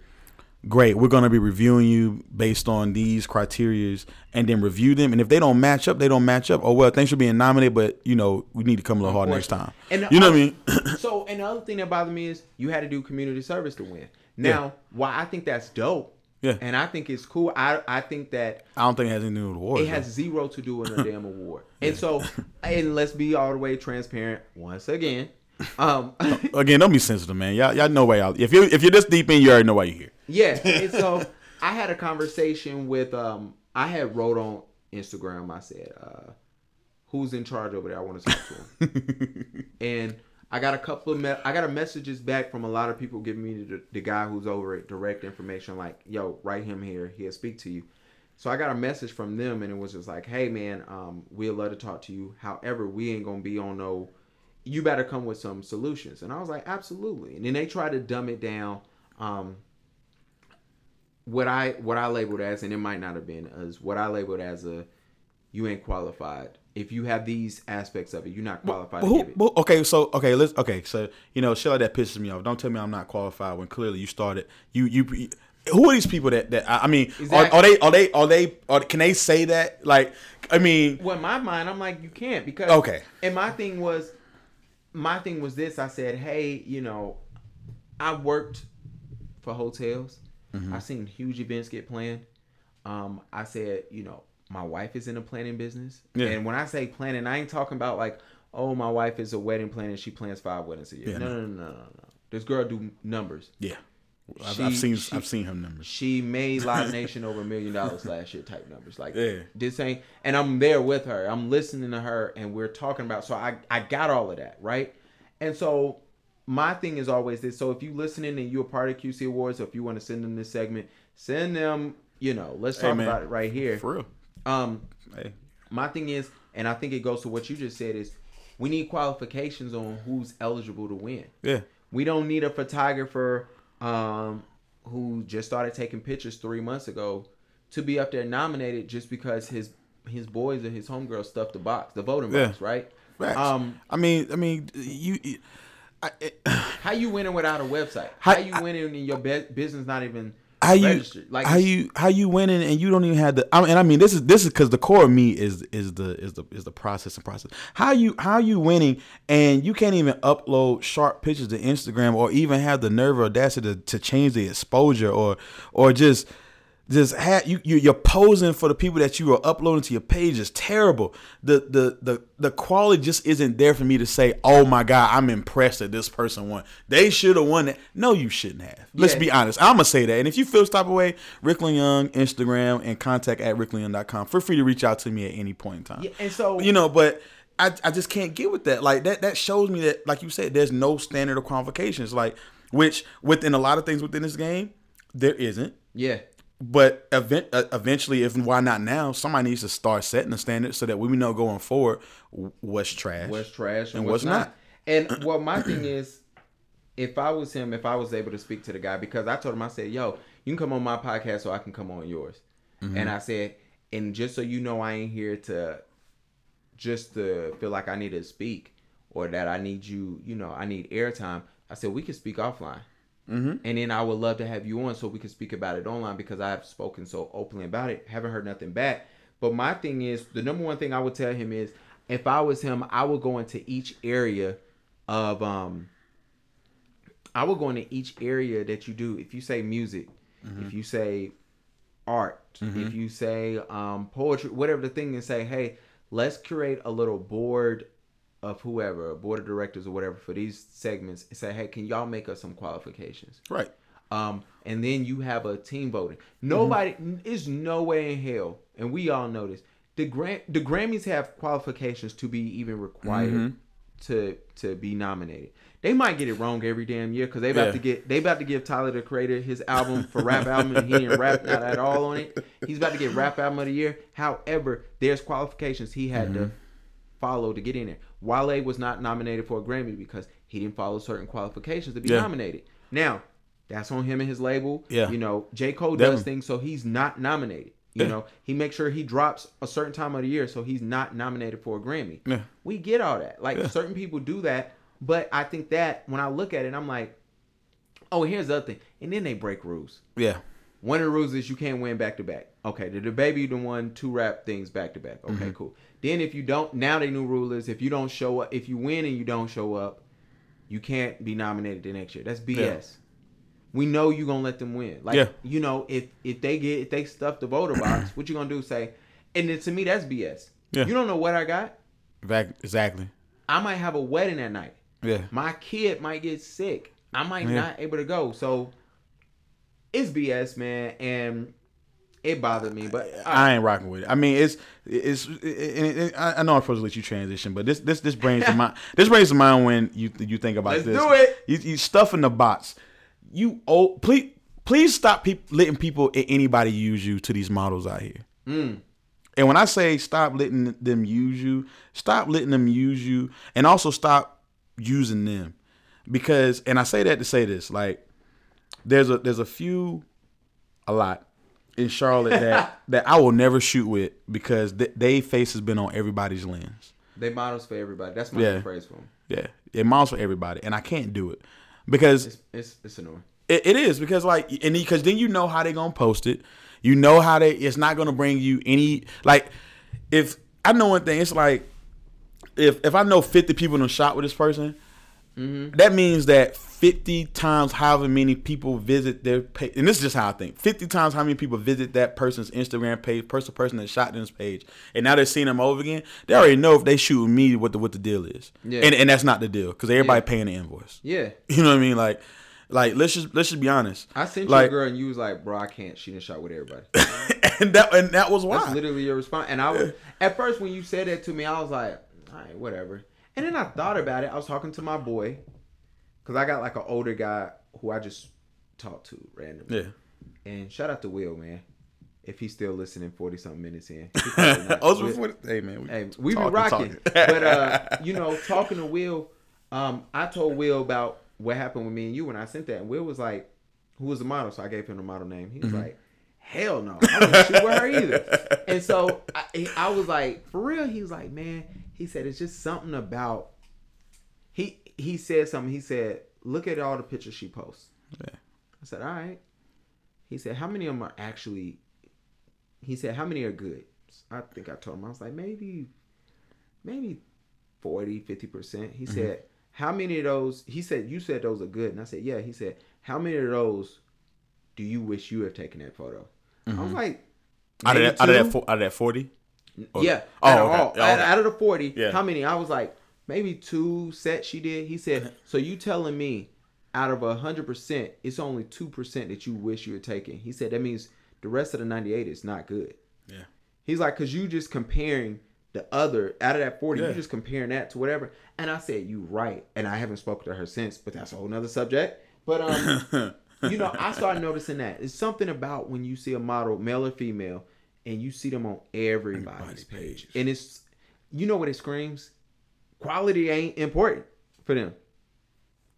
Great. We're gonna be reviewing you based on these criterias and then review them. And if they don't match up, they don't match up. Oh well, thanks for being nominated, but you know we need to come a little hard next time. And you know what I mean? so, and the other thing that bothered me is you had to do community service to win. Now, why I think that's dope. Yeah. And I think it's cool. I I think that I don't think it has anything to do with awards. it has zero to do with a damn award. And so, and let's be all the way transparent once again. Um, Again, don't be sensitive, man. Y'all, y'all know why y'all. If you if you're this deep in, you already know why you're here. yeah, and so I had a conversation with um I had wrote on Instagram. I said, uh, "Who's in charge over there? I want to talk to him." and I got a couple of me- I got a messages back from a lot of people giving me the, the guy who's over it direct information like, "Yo, write him here. He'll speak to you." So I got a message from them, and it was just like, "Hey, man, um, we'd love to talk to you. However, we ain't gonna be on no. You better come with some solutions." And I was like, "Absolutely." And then they tried to dumb it down. Um, what I what I labeled as, and it might not have been, as what I labeled as a you ain't qualified. If you have these aspects of it, you're not qualified But to who, give it. but- okay, so okay, let's okay, so you know, shit like that pisses me off. Don't tell me I'm not qualified when clearly you started. You you. Who are these people that that I mean? Are, are they are they are they are, can they say that? Like, I mean, well, in my mind, I'm like, you can't because Okay. And my thing was, my thing was this. I said, hey, you know, I worked for hotels. Mm-hmm. I've seen huge events get planned. Um, I said, you know, my wife is in the planning business, Yeah. and when I say planning, I ain't talking about like, oh, my wife is a wedding planner. She plans five weddings a year. Yeah, no, no. no, no, no, no, no. This girl do numbers. yeah, I've, She- I've seen she- I've seen him numbers. She made Live Nation over a million dollars last year type numbers. Like Yeah. this ain't and I'm there with her. I'm listening to her and we're talking about so I I got all of that, right? And so my thing is always this. So if you listening and you're a part of QC Awards, or if you want to send them this segment, send them, you know, let's talk man. about it right here. For real. Um Hey, my thing is, and I think it goes to what you just said is we need qualifications on who's eligible to win. yeah, We don't need a photographer um, who just started taking pictures three months ago to be up there nominated just because his his boys and his homegirls stuffed the box, the voting Yeah. box, right? Facts. Um, I mean, I mean, you. you- I, it, how you winning without a website? How- How, you winning in your be- business not even how you registered? Like how you how you winning and you don't even have the I mean, and I mean this is this is because the core of me is is the is the is the process and process. How you how you winning and you can't even upload sharp pictures to Instagram or even have the nerve or audacity to, to change the exposure or or just just have you, you you're posing for the people that you are uploading to your page is terrible. The the the the quality just isn't there for me to say, oh my god, I'm impressed that this person won. They should have won it. No, you shouldn't have. Let's Yeah. be honest. I'm gonna say that. And if you feel this type of way, Rickland Young, Instagram, and contact at ricklandyoung.com. Feel free to reach out to me at any point in time. Yeah, and so- you know, but I, I just can't get with that. Like that that shows me that, like you said, there's no standard of qualifications. Like which within a lot of things within this game, there isn't. yeah. But event, uh, eventually, if why not now, somebody needs to start setting the standard so that we know going forward what's trash, what's trash and, what's, what's not. And well, my thing is, if I was him, if I was able to speak to the guy, because I told him, I said, "Yo, you can come on my podcast, so I can come on yours." Mm-hmm. And I said, and just so you know, I ain't here to just to feel like I need to speak or that I need you, you know, I need airtime. I said we can speak offline. Mm-hmm. And then I would love to have you on so we can speak about it online because I have spoken so openly about it. Haven't heard nothing back. But my thing is, the number one thing I would tell him is, if I was him, I would go into each area of um. I would go into each area that you do. If you say music, if you say art, if you say um, poetry, whatever the thing, and say, hey, let's create a little board of whoever, board of directors or whatever for these segments, and say, hey, can y'all make us some qualifications? right? Um, and then you have a team voting. Nobody is no way in hell, and we all know this. The Gram- the Grammys have qualifications to be even required to to be nominated. They might get it wrong every damn year because they about Yeah. to get they about to give Tyler the Creator his album for rap album and he didn't rap not at all on it. He's about to get rap album of the year. However, there's qualifications he had to follow to get in there. Wale was not nominated for a Grammy because he didn't follow certain qualifications to be Yeah. nominated. Now, that's on him and his label. Yeah. You know, J. Cole does things so he's not nominated. You Yeah. know, he makes sure he drops a certain time of the year so he's not nominated for a Grammy. Yeah. We get all that. Like Yeah. certain people do that, but I think that when I look at it, I'm like, oh, here's the other thing. And then they break rules. Yeah, One of the rules is you can't win back to back. Okay, the, the baby the one two rap things back to back. Okay, Mm-hmm. cool. Then if you don't, now the new rule is if you don't show up, if you win and you don't show up, you can't be nominated the next year. That's BS. Yeah. We know you gonna let them win. Like Yeah. you know, if if they get if they stuff the voter box, what you gonna do? Say, and then to me that's BS. Yeah. You don't know what I got. Exactly. I might have a wedding that night. Yeah. My kid might get sick. I might Yeah. not able to go. So it's BS, man, and it bothered me. But I ain't rocking with it. I mean, it's it's. It, it, it, I I know I'm supposed to let you transition, but this this this brings to mind. This brings to mind when you you think about Let's this. do it. You, you stuffing the bots. You oh please please stop peop letting people anybody use you to these models out here. Mm. And when I say stop letting them use you, stop letting them use you, and also stop using them, because and I say that to say this like there's a there's a few, a lot in Charlotte that that I will never shoot with because th- they face has been on everybody's lens. they models for everybody. That's my Yeah. phrase for them. Yeah, it models for everybody, and I can't do it because It's it's, it's annoying. it, it is because like and because then you know how they gonna post it. You know how they it's not gonna bring you any like if I know one thing, it's like if if I know fifty people in a shot with this person, mm-hmm. that means that fifty times however many people visit their page, and this is just how I think. Fifty times how many people visit that person's Instagram page, person person that shot this page, and now they're seeing them over again. They already know if they shooting me what the what the deal is, Yeah. and and that's not the deal because everybody Yeah. paying the invoice. Yeah. You know what I mean? Like, like let's just let's just be honest. I sent like, you a girl and you was like, bro, I can't. shoot didn't shot with everybody. and that and that was That's why. literally your response. And I was at first when you said that to me, I was like, all right, whatever. And then I thought about it. I was talking to my boy because I got like an older guy who I just talked to randomly. Yeah. And shout out to Will, man. If he's still listening, forty something minutes in. He probably not. Oh, it's Will- before the- hey man, we, Hey, we be talking, rocking. but uh, you know, talking to Will, um, I told Will about what happened with me and you when I sent that, and Will was like, "Who was the model?" So I gave him the model name. He was Mm-hmm. like, "Hell no, I wouldn't shoot with her either." And so I, I was like, "For real?" He was like, "Man," he said, "It's just something about." He said something. He said, "Look at all the pictures she posts." Yeah. I said, "All right." He said, "How many of them are actually?" He said, "How many are good?" I think I told him I was like, maybe, maybe 40, 50 percent. He mm-hmm. said, "How many of those?" He said, "You said those are good," and I said, "Yeah." He said, "How many of those do you wish you have taken that photo?" I was mm-hmm. like, Out of that, out of that, out of that forty. Yeah. Oh, out, of okay. all, out, okay. out of the 40, Yeah. how many? I was like, maybe two sets she did. He said, so you telling me out of a 100%, it's only 2% that you wish you had taken. He said, that means the rest of the 98 is not good. Yeah. He's like, because you just comparing the other, out of that 40, Yeah. you just comparing that to whatever. And I said, you right. And I haven't spoken to her since, but that's a whole nother subject. But, um, you know, I started noticing that. It's something about when you see a model, male or female, and you see them on everybody's Everybody's page. pages. And it's, you know what it screams? Quality ain't important for them.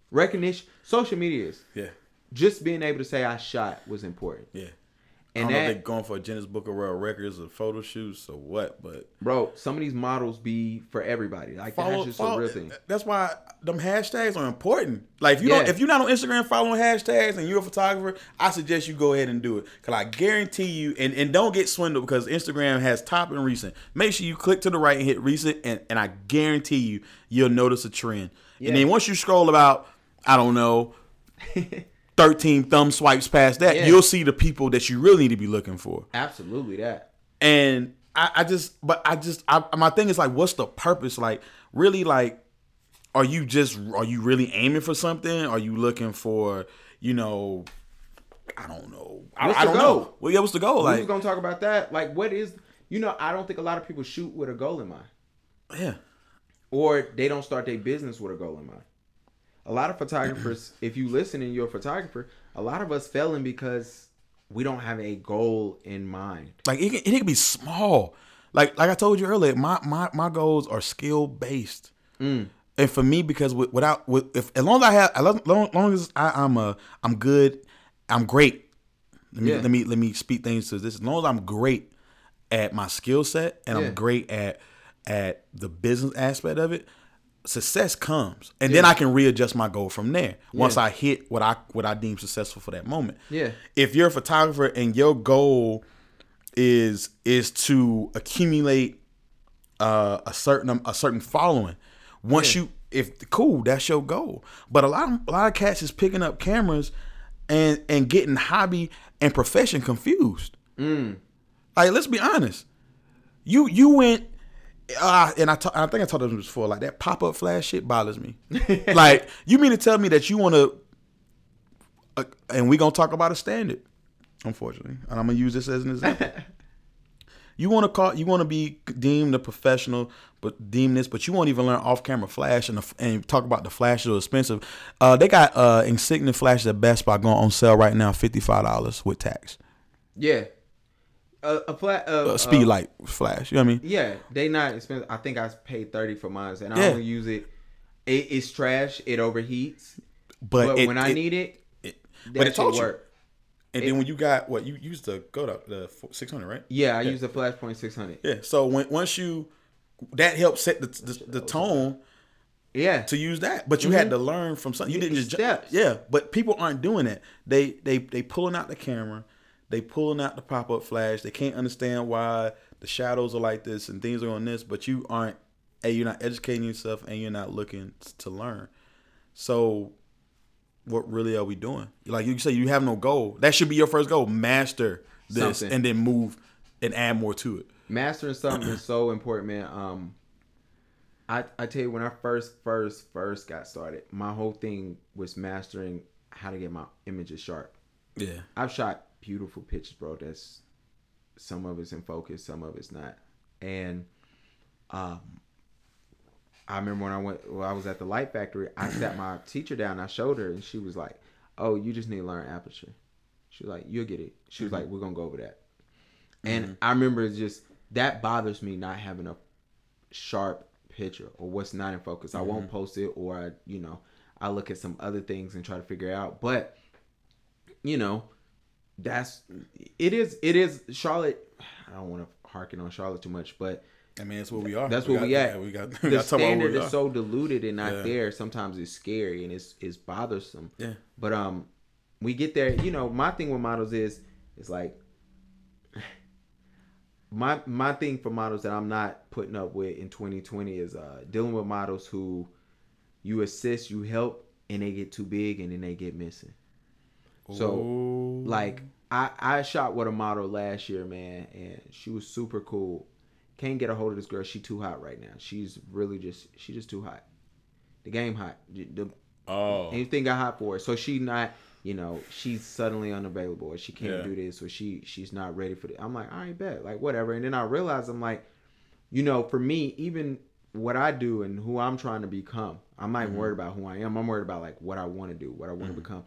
Recognition, social media is. Yeah. Just being able to say I shot was important. Yeah. And I don't know if they're going for a Guinness Book of World Records or photo shoots or what, but bro, some of these models be for everybody. Like follow, that's just follow- a real thing. That's why them hashtags are important. Like if you don't if you're not on Instagram following hashtags and you're a photographer, I suggest you go ahead and do it. Cause I guarantee you, and, and don't get swindled because Instagram has top and recent. Make sure you click to the right and hit recent, and, and I guarantee you, you'll notice a trend. Yeah. And then once you scroll about, I don't know, 13 thumb swipes past that, Yeah. you'll see the people that you really need to be looking for. Absolutely that. And I, I just, but I just, I, my thing is like, what's the purpose? Like, really, like, are you just, are you really aiming for something? Are you looking for, you know, I don't know. I, What's I the don't goal? know. Well, yeah, what's the goal? we Like, was gonna talk about that. Like, what is you know? I don't think a lot of people shoot with a goal in mind, yeah, or they don't start their business with a goal in mind. A lot of photographers, if you listen and you're a photographer, a lot of us failing because we don't have a goal in mind. like it can, it can be small. Like, like I told you earlier, my my my goals are skill based. Mm. And for me, because with, without, with, if as long as I have, as long, long, as I, I'm a, I'm good, I'm great. Let me Yeah. let me let me speak things to this. As long as I'm great at my skill set and Yeah. I'm great at at the business aspect of it, success comes, and then I can readjust my goal from there. Once Yeah. I hit what I what I deem successful for that moment. Yeah. If you're a photographer and your goal is is to accumulate uh, a certain a certain following. Once you if cool, that's your goal. But a lot of a lot of cats is picking up cameras and and getting hobby and profession confused. Mm. Like let's be honest. You you went uh, and I think I told them before. Like that pop up flash shit bothers me. like you mean to tell me that you want to, uh, and we gonna talk about a standard, unfortunately, and I'm gonna use this as an example. you want to call, you want to be deemed a professional, but deem this, but you won't even learn off camera flash and the, and talk about the flashes are expensive. Uh, they got uh Insignia flashes at Best Buy going on sale right now, fifty five dollars with tax. Yeah. A, a flat uh, Uh, speed uh, light flash. You know what I mean? Yeah, they not expensive. I think I paid thirty for mine, and I Yeah. only use it. it. It's trash. It overheats. But, But, it- when I need it, it, but it you. work. And It- then when you got what you used to go to the six hundred, right? Yeah, I used the Flashpoint six hundred. Yeah. So when once you that helped set the the, the tone Yeah, to use that, but you had to learn from something. You didn't just ju- Steps. yeah. But people aren't doing that. They they they pulling out the camera, they pulling out the pop up flash. They can't understand why the shadows are like this and things are on this. But you aren't. A you're not educating yourself and you're not looking to learn. So what really are we doing? Like you say, you have no goal. That should be your first goal. Master this Something. and then move and add more to it. mastering something is so important, man. Um, I I tell you, when I first first first got started, my whole thing was mastering how to get my images sharp. Yeah. I've shot beautiful pictures, bro. That's some of it's in focus, some of it's not. And um I remember when I went when I was at the light factory, I sat my teacher down, I showed her and she was like, Oh, you just need to learn aperture. She was like, You'll get it. She was like, mm-hmm. We're gonna go over that. And mm-hmm. I remember it's just that bothers me not having a sharp picture or what's not in focus. I won't mm-hmm. post it or I, you know, I look at some other things and try to figure it out. But you know, that's it is it is Charlotte. I don't want to harken on Charlotte too much, but I mean, that's where we are. that's we where we got, at. yeah, we got. We the got to talk about where standard is so diluted and not Yeah. there. Sometimes it's scary and it's it's bothersome. Yeah. But um, we get there. You know, my thing with models is is like my my thing for models that I'm not putting up with in 2020 is uh dealing with models who you assist, you help, and they get too big and then they get missing. So Ooh. like I I shot with a model last year, man, and she was super cool. Can't get a hold of this girl. She too hot right now. She's really just she just too hot. The game hot. The, oh, anything got hot for her. So she not, you know, she's suddenly unavailable or she can't Yeah. do this or she she's not ready for it. I'm like, all right, bet, like whatever. And then I realize I'm like, you know, for me, even what I do and who I'm trying to become, I'm not Mm-hmm. even worried about who I am. I'm worried about like what I want to do, what I want to become.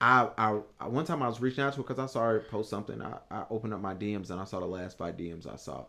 I, I I one time I was reaching out to her because I saw her post something. I, I opened up my DMs and I saw the last five DMs I saw.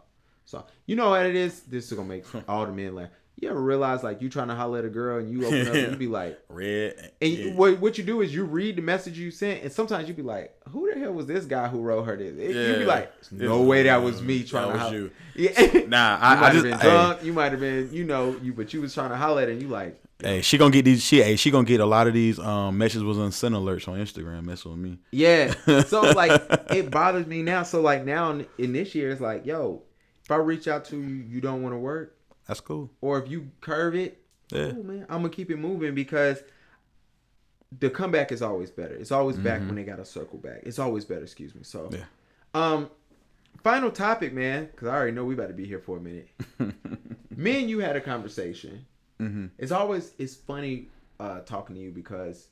So you know what it is? This is gonna make all the men laugh. You ever realize like you trying to holler at a girl and you open up and you be like, red. and yeah. you, what what you do is you read the message you sent, and sometimes you be like, "Who the hell was this guy who wrote her this?" You be like, "No way, that was me trying that to was holler." you. Yeah. Nah, you I- I might have just- been hey. drunk. You might have been, you know, you but you was trying to holler at, and you like, Hey, she gonna get these. She, hey, she gonna get a lot of these um messages was on send alerts on Instagram. Mess with me. yeah. So like, it bothers me now. So like now in, in this year, it's like, yo, if I reach out to you, you don't want to work, That's cool. or if you curve it, Yeah. cool, man, I'm gonna keep it moving because the comeback is always better. It's always back when they got to circle back. It's always better. Excuse me. So. Yeah. Um, final topic, man, because I already know we about to be here for a minute. Me and you had a conversation. Mm-hmm. It's always it's funny uh, talking to you because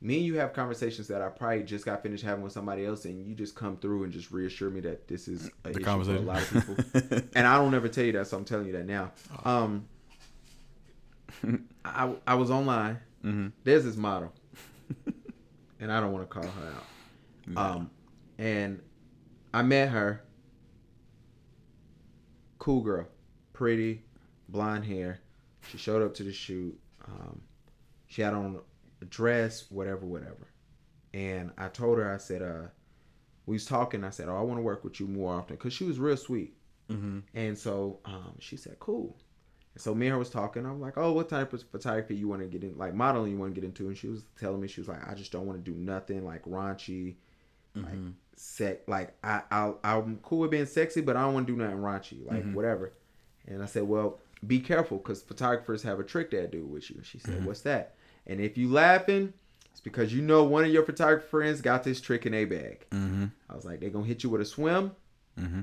me and you have conversations that I probably just got finished having with somebody else, and you just come through and just reassure me that this is a The conversation. for a lot of people. and I don't ever tell you that, so I'm telling you that now. Um, I I was online. Mm-hmm. There's this model, and I don't want to call her out. Um, and I met her. Cool girl, pretty, blonde hair. She showed up to the shoot. Um, she had on a dress, whatever, whatever. And I told her, I said, uh, we was talking. I said, oh, I want to work with you more often because she was real sweet. Mm-hmm. And so um, she said, cool. And so me and her was talking. I was like, oh, what type of photography you want to get in, like modeling you want to get into? And she was telling me, she was like, I just don't want to do nothing like raunchy, like sec. Like I, I, I'm cool with being sexy, but I don't want to do nothing raunchy, like whatever. And I said, well, be careful because photographers have a trick that they do with you. She said, what's that? And if you laughing, it's because you know one of your photographer friends got this trick in a bag. Mm-hmm. I was like, they gonna hit you with a swim. Mm-hmm.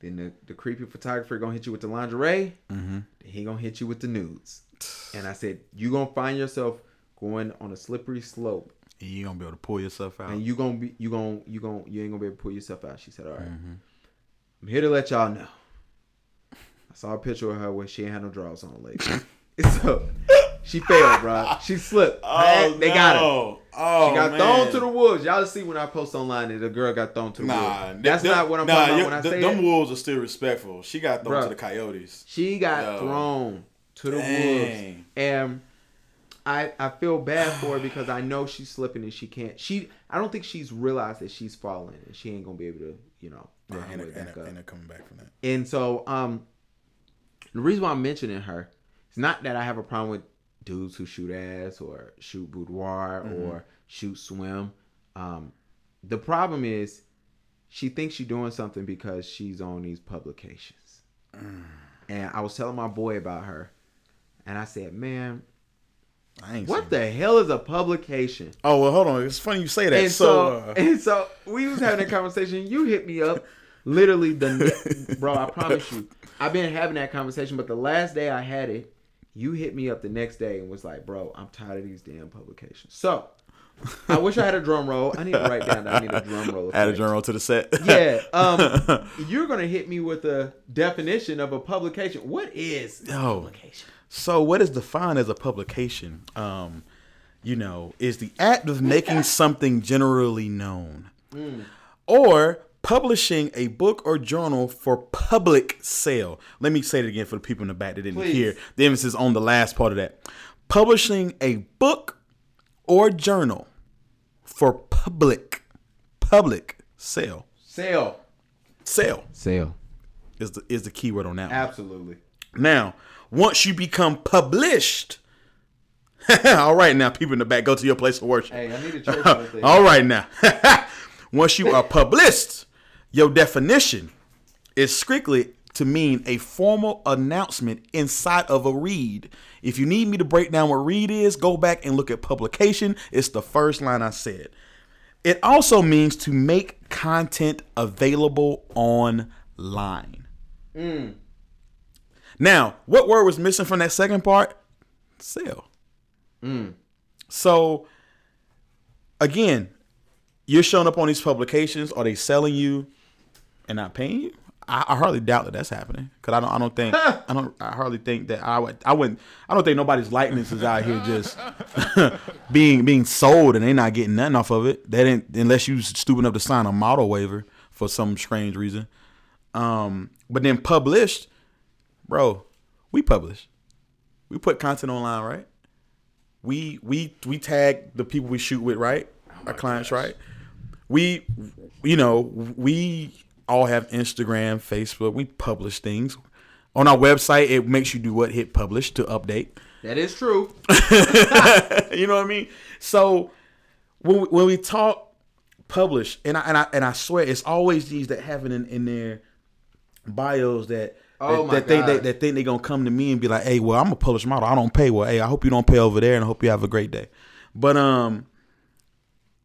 Then the, the creepy photographer gonna hit you with the lingerie. Mm-hmm. He gonna hit you with the nudes. And I said, you gonna find yourself going on a slippery slope, And You gonna be able to pull yourself out. and you gonna be you gonna you gonna you ain't gonna be able to pull yourself out. She said, all right. Mm-hmm. I'm here to let y'all know. I saw a picture of her where she had no drawers on, lady. so she failed, bro. She slipped. Oh, they got her. Oh, She got man. thrown to the wolves. Y'all see when I post online that the girl got thrown to the Nah, wolves. That's them- not what I'm nah, talking about when I say them it. wolves are still respectful. She got thrown Bruh. to the coyotes. She got Yo. thrown to the wolves, and I I feel bad for her because I know she's slipping and she can't. She I don't think she's realized that she's falling and she ain't gonna be able to you know Yeah, and, way and, up. and they're coming back from that. And so, um, the reason why I'm mentioning her is not that I have a problem with dudes who shoot ass or shoot boudoir or shoot swim. Um, the problem is she thinks she's doing something because she's on these publications. And I was telling my boy about her, and I said, "Man, what the hell is a publication?" Oh well, hold on. It's funny you say that. And so, so, uh, and so we was having a conversation. You hit me up, literally the bro. I promise you, I've been having that conversation. But the last day I had it, you hit me up the next day and was like, "Bro, I'm tired of these damn publications." So I wish I had a drum roll. I need to write down that I need a drum roll. add a drum roll to the set. Yeah. Um, you're gonna hit me with a definition of a publication. What is a Yo. publication? So, what is defined as a publication? Um, you know, is the act of making something generally known, or publishing a book or journal for public sale. Let me say it again for the people in the back that didn't Please. hear. The emphasis on the last part of that. Publishing a book or journal for public, public sale. Sale. Sale Sale. is the is the key word on that. one. Absolutely. Now, once you become published, all right, now people in the back, go to your place of worship. Hey, I need a church all right, now, once you are published, your definition is strictly to mean a formal announcement inside of a read. If you need me to break down what read is, go back and look at publication. It's the first line I said. It also means to make content available online. Mm. Now, what word was missing from that second part? Sell. Mm. So, again, you're showing up on these publications. Are they selling you and not paying you? I, I hardly doubt that that's happening because I don't. I don't think. I don't. I hardly think that I would. I wouldn't. I don't think nobody's likeness is out here just being being sold and they not getting nothing off of it. They didn't unless you stupid enough to sign a model waiver for some strange reason. Um, but then published, bro. We publish. We put content online, right? We we we tag the people we shoot with, right? Our clients, right? We you know, we all have Instagram, Facebook. We publish things. On our website, it makes you do what? Hit publish to update. That is true. you know what I mean? So when we, when we talk publish, and I and I and I swear it's always these that have it in, in their bios that Oh that, that think God. that, that think they gonna come to me and be like, hey, well, I'm a published model. I don't pay. Well, hey, I hope you don't pay over there, and I hope you have a great day. But um,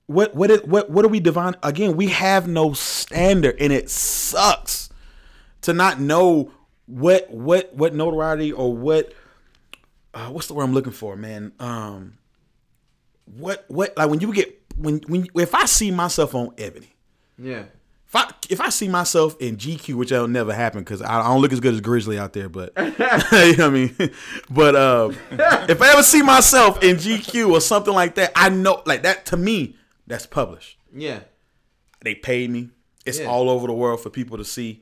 what what it, what what do we divine? Again, we have no standard, and it sucks to not know what what what notoriety or what uh, what's the word I'm looking for, man? Um, what what like when you get when when if I see myself on Ebony, Yeah. if I if I see myself in GQ, which that'll never happen because I, I don't look as good as Grizzly out there, but you know what I mean. But um, if I ever see myself in GQ or something like that, I know like that to me that's published. Yeah. They paid me. It's Yeah. all over the world for people to see.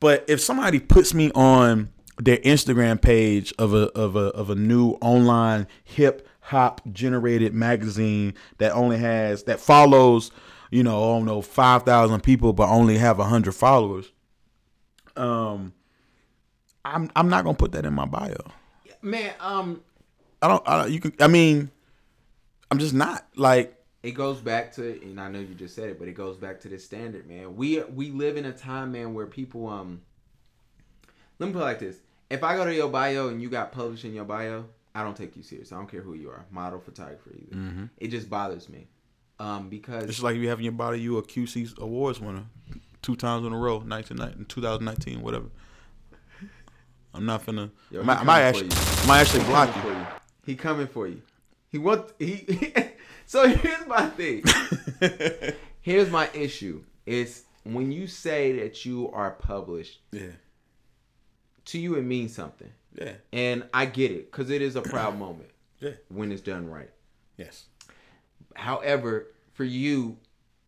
But if somebody puts me on their Instagram page of a of a of a new online hip hop generated magazine that only has that follows, you know, I don't know, five thousand people but only have hundred followers, um I'm I'm not gonna put that in my bio. Man, um, I don't I, don't- you can I mean I'm just not like it goes back to and I know you just said it, but it goes back to the standard, man. We we live in a time, man, where people um let me put it like this. If I go to your bio and you got published in your bio, I don't take you serious. I don't care who you are, model, photographer, either. It just bothers me. Um, because it's like you have in your body you a QC awards winner. two times in a row, 19, 2019, whatever. I'm not finna. Yo, I might, actually, I might actually block you. for you. He coming for you. He want he. so here's my thing. here's my issue. Is when you say that you are published, Yeah, to you it means something, yeah, and I get it because it is a proud moment yeah. when it's done right. Yes. However, for you,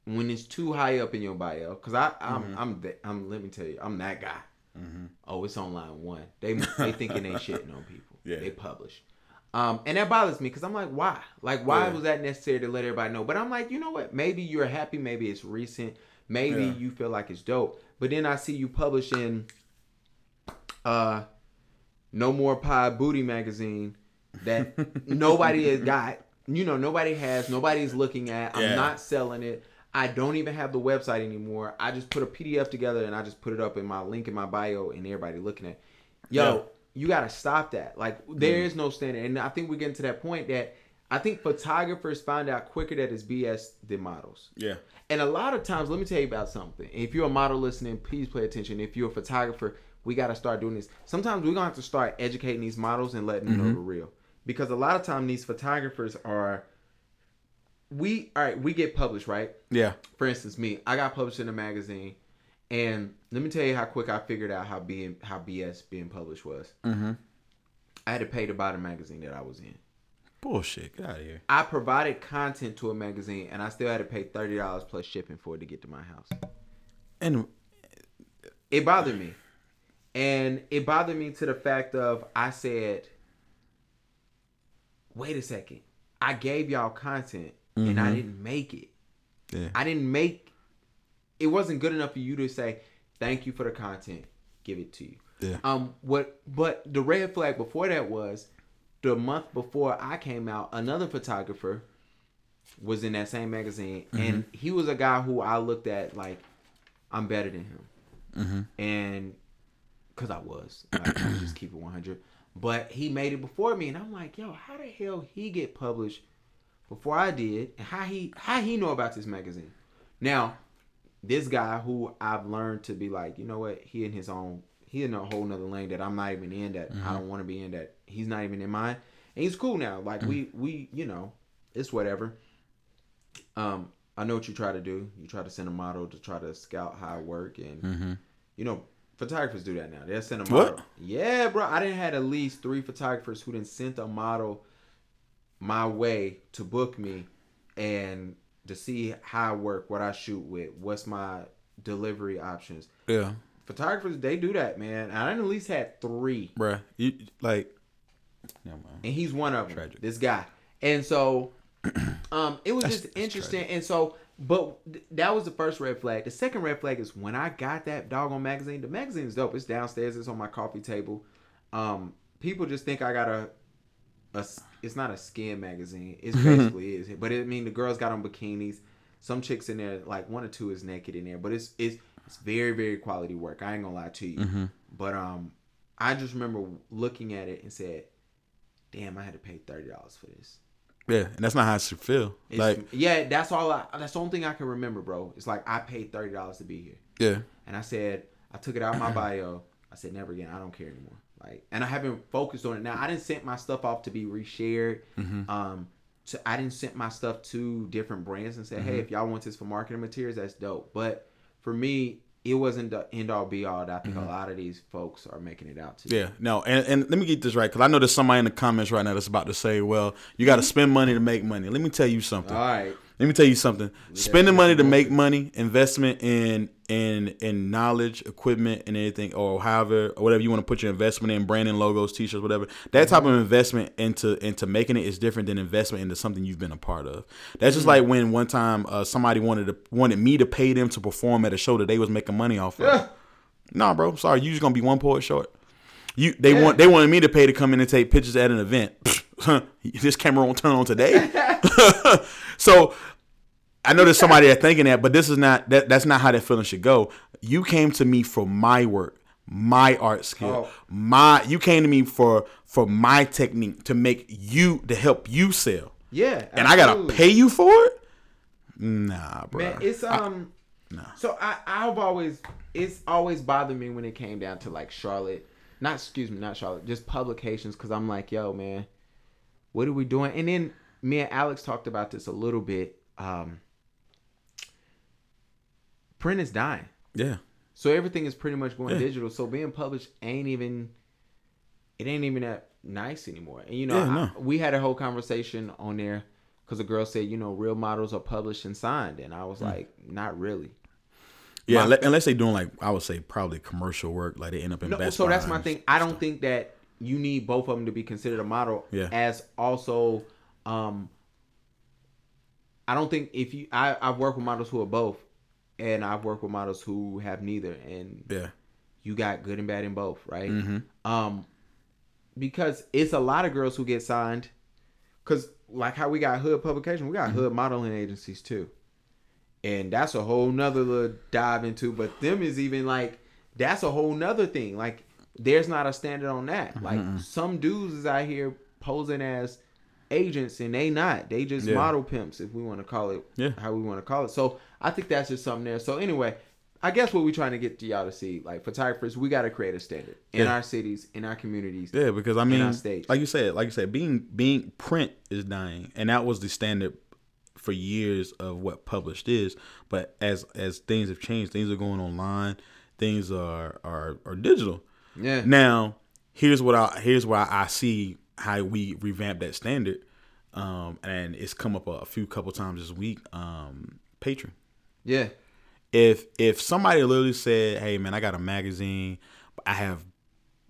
when it's too high up in your bio, because I I'm Mm-hmm. I'm I'm let me tell you, I'm that guy. Mm-hmm. Oh, it's on line one. They they thinking they shitting on people. Yeah. They publish. Um, and that bothers me because I'm like, why? Like, why Yeah. was that necessary to let everybody know? But I'm like, you know what? Maybe you're happy. Maybe it's recent. Maybe Yeah. you feel like it's dope. But then I see you publishing, uh, no more pie booty magazine that nobody has got. You know, nobody has. Nobody's looking at. I'm Yeah. not selling it. I don't even have the website anymore. I just put a PDF together and I just put it up in my link in my bio and everybody looking at. Yo. You gotta stop that. Like there mm. is no standard, and I think we're getting to that point that I think photographers find out quicker that it's BS than models. Yeah. And a lot of times, let me tell you about something. If you're a model listening, please pay attention. If you're a photographer, we got to start doing this. Sometimes we're going to have to start educating these models and letting them know mm-hmm. the real. Because a lot of time these photographers are, we, all right, we get published, right? Yeah. For instance, me, I got published in a magazine. And let me tell you how quick I figured out how being how BS being published was. Mm-hmm. I had to pay to buy the magazine that I was in. Bullshit. Get out of here. I provided content to a magazine, and I still had to pay thirty dollars plus shipping for it to get to my house. And It bothered me, and it bothered me to the fact of I said, "Wait a second, I gave y'all content, and I didn't make it. yeah. I didn't make. It wasn't good enough for you to say thank you for the content. Give it to you. Yeah. Um. What? But the red flag before that was the month before I came out. Another photographer was in that same magazine, and he was a guy who I looked at like I'm better than him, and because I was, like, just keep it 100. But he made it before me, and I'm like, yo, how the hell he get published before I did, and how he how he know about this magazine? Now, this guy who I've learned to be like, you know what, he in his own, he in a whole nother lane that I'm not even in. That I mm-hmm. don't want to be in. That he's not even in mine, and he's cool now. Like we mm. we you know, it's whatever. Um, I know what you try to do. You try to send a model to try to scout how I work, and mm-hmm. you know, photographers do that now. They'll send a model. What? Yeah, bro. I didn't had at least three photographers who didn't sent a model my way to book me and to see how I work, what I shoot with, what's my delivery options. Yeah. Photographers, they do that, man. I at least had three Bruh. You like. Never mind. and he's one of them. Tragic. This guy, and so, um, it was That's- just that's interesting. And so, but th- that was the first red flag. The second red flag is when I got that doggone magazine. The magazine is dope. It's downstairs. It's on my coffee table. Um, people just think I got a, a It's not a skin magazine. It's basically is. But it, I mean, the girls got on bikinis. Some chicks in there, like one or two, is naked in there. But it's it's it's very very quality work. I ain't gonna lie to you. But um, I just remember looking at it and said, damn, I had to pay thirty dollars for this. Yeah, and that's not how it should feel. It's, like, yeah, that's all. I, that's the only thing I can remember, bro. It's like I paid thirty dollars to be here, yeah, and I said I took it out of my bio. I said never again. I don't care anymore. Like, and I haven't focused on it now. I didn't send my stuff off to be reshared. Mm-hmm. Um, to I didn't send my stuff to different brands and say, hey, if y'all want this for marketing materials, that's dope. But for me, it wasn't the end all be all. That I think a lot of these folks are making it out to. Mm-hmm. yeah. No, and, and let me get this right because I know there's somebody in the comments right now that's about to say, "Well, you got to spend money to make money." Let me tell you something. All right. Let me tell you something. Spending money to make money, investment in in in knowledge, equipment, and anything, or however, or whatever you want to put your investment in, branding, logos, t-shirts, whatever. That type of investment into into making it is different than investment into something you've been a part of. That's just like when one time uh, somebody wanted to wanted me to pay them to perform at a show that they was making money off of. Nah, bro. Sorry, you just gonna be one poet short. You they Yeah. want they wanted me to pay to come in and take pictures at an event. this camera won't turn on today. so I know there's somebody that thinking that, but this is not that that's not how that feeling should go. You came to me for my work, my art skill, Oh. my you came to me for for my technique to make you to help you sell. Yeah. And I gotta pay you for it? Nah, bro. Man, it's um, Nah. So I, I've always it's always bothered me when it came down to like Charlotte, not excuse me, not Charlotte, just publications, because I'm like, yo, man, what are we doing? And then me and Alex talked about this a little bit. Um, print is dying, Yeah. so everything is pretty much going Yeah. digital. So being published ain't even, it ain't even that nice anymore. And you know, Yeah, I- we had a whole conversation on there because a girl said, you know, real models are published and signed, and I was like, not really. Yeah, My- unless they're doing like I would say probably commercial work, like they end up in No, Best so that's my thing. I don't think that you need both of them to be considered a model. Yeah. As also, um, I don't think if you I I've worked with models who are both, and I've worked with models who have neither, and Yeah, you got good and bad in both, right? Mm-hmm. Um, because it's a lot of girls who get signed, because like how we got hood publication, we got Mm-hmm. hood modeling agencies too, and that's a whole nother little dive into. But them is even like that's a whole nother thing. Like there's not a standard on that. Like some dudes is out here posing as agents and they not. They just Yeah. model pimps if we want to call it Yeah. how we want to call it. So I think that's just something there. So anyway, I guess what we're trying to get to y'all to see, like photographers, we got to create a standard in Yeah. our cities, in our communities. yeah, because I mean, states. like you said, like you said, being being print is dying, and that was the standard for years of what published is. But as as things have changed, things are going online, things are are are digital. Yeah. Now, here's what I here's where I see how we revamp that standard, um, and it's come up a, a few couple times this week. Um, Patreon. Yeah. if if somebody literally said, "Hey man, I got a magazine, I have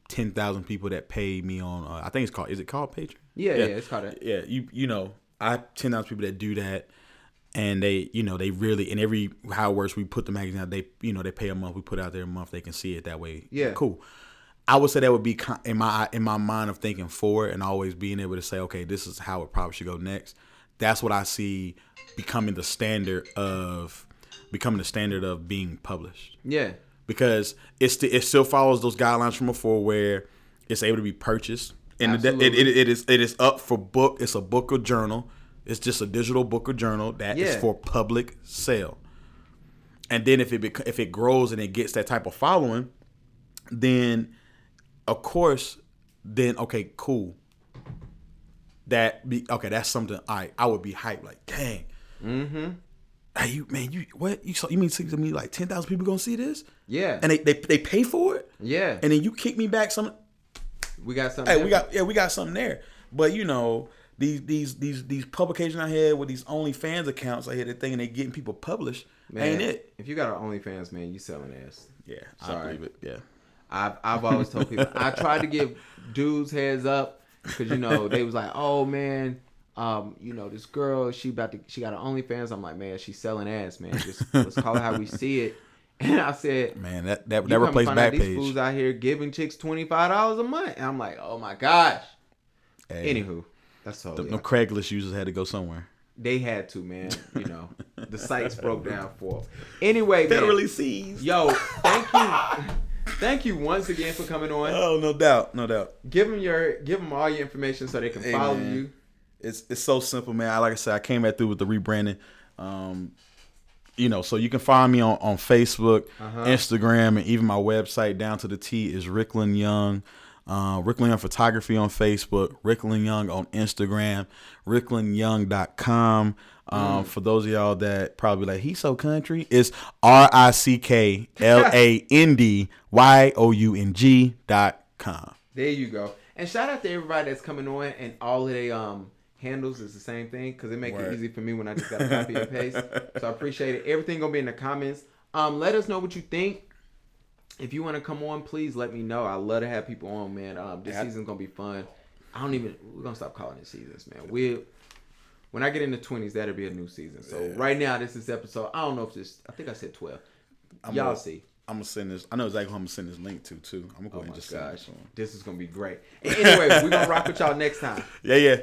ten thousand people that pay me on," uh, I think it's called. Is it called Patreon? Yeah, yeah, it's called that. Yeah, you you know, I have ten thousand people that do that, and they you know they really and every how it works, we put the magazine out. They you know they pay a month, we put out there a month. They can see it that way. Yeah. cool. I would say that would be in my in my mind of thinking forward and always being able to say, okay, this is how it probably should go next. That's what I see becoming the standard of becoming the standard of being published Yeah. because it's st- it still follows those guidelines from before where it's able to be purchased and it, it, it, is it is up for book. It's a book or journal. It's just a digital book or journal that is Yeah. for public sale. And then if it bec- if it grows and it gets that type of following, then of course, then okay, cool. That be okay. That's something I I would be hyped like, dang. Mm-hmm. Hey, you man, you what you saw? You mean to me like ten thousand people gonna see this? Yeah. And they, they they pay for it. yeah. And then you kick me back some. we got something. Hey, we got yeah, we got something there. But you know these these these these publications I had with these OnlyFans accounts I had, they thinking they getting people published. man, Ain't it? If you got an OnlyFans, man, you selling ass. Yeah, I believe it. Yeah. I've I've always told people I tried to give dudes heads up because you know they was like, oh man, um, you know this girl she about to she got an OnlyFans. I'm like, man, she's selling ass, man. Just let's call it how we see it. And I said, Man, that that, that replaced find out these Backpage. fools out here giving chicks twenty five dollars a month. And I'm like, oh my gosh. Hey, Anywho, that's the, totally. the Craigslist users had to go somewhere. they had to, man. You know, the sites broke down for. 'em. Anyway, man. Federally seized. Yo, thank you, thank you once again for coming on. Oh, no doubt, no doubt. Give them your, give them all your information so they can Hey, follow man. you. It's it's so simple, man. I, like I said, I came back through with the rebranding. Um, you know, so you can find me on, on Facebook, Uh-huh. Instagram, and even my website down to the T is Rickland Young. Uh, Rickland Young Photography on Facebook, Rickland Young on Instagram, ricklandyoung.com. Um, For those of y'all that probably like, he's so country, it's R I C K L A N D Y O U N G dot com. There you go. And shout out to everybody that's coming on and all of their um handles is the same thing because it make it easy for me when I just got to copy and paste. So I appreciate it. Everything gonna be in the comments. Um, let us know what you think. If you want to come on, please let me know. I love to have people on, man. Um, this Yeah. season's gonna be fun. I don't even. We're gonna stop calling it seasons, man. We, when I get in the twenties, that'll be a new season. So right now, this is episode. I don't know if this. I think I said twelve. Y'all gonna- see. I'm gonna send this. I know exactly who I'm gonna send this link to too. I'm gonna go Oh ahead and just send gosh, to 'em. this is gonna be great. And anyway, we're gonna rock with y'all next time. Yeah, yeah.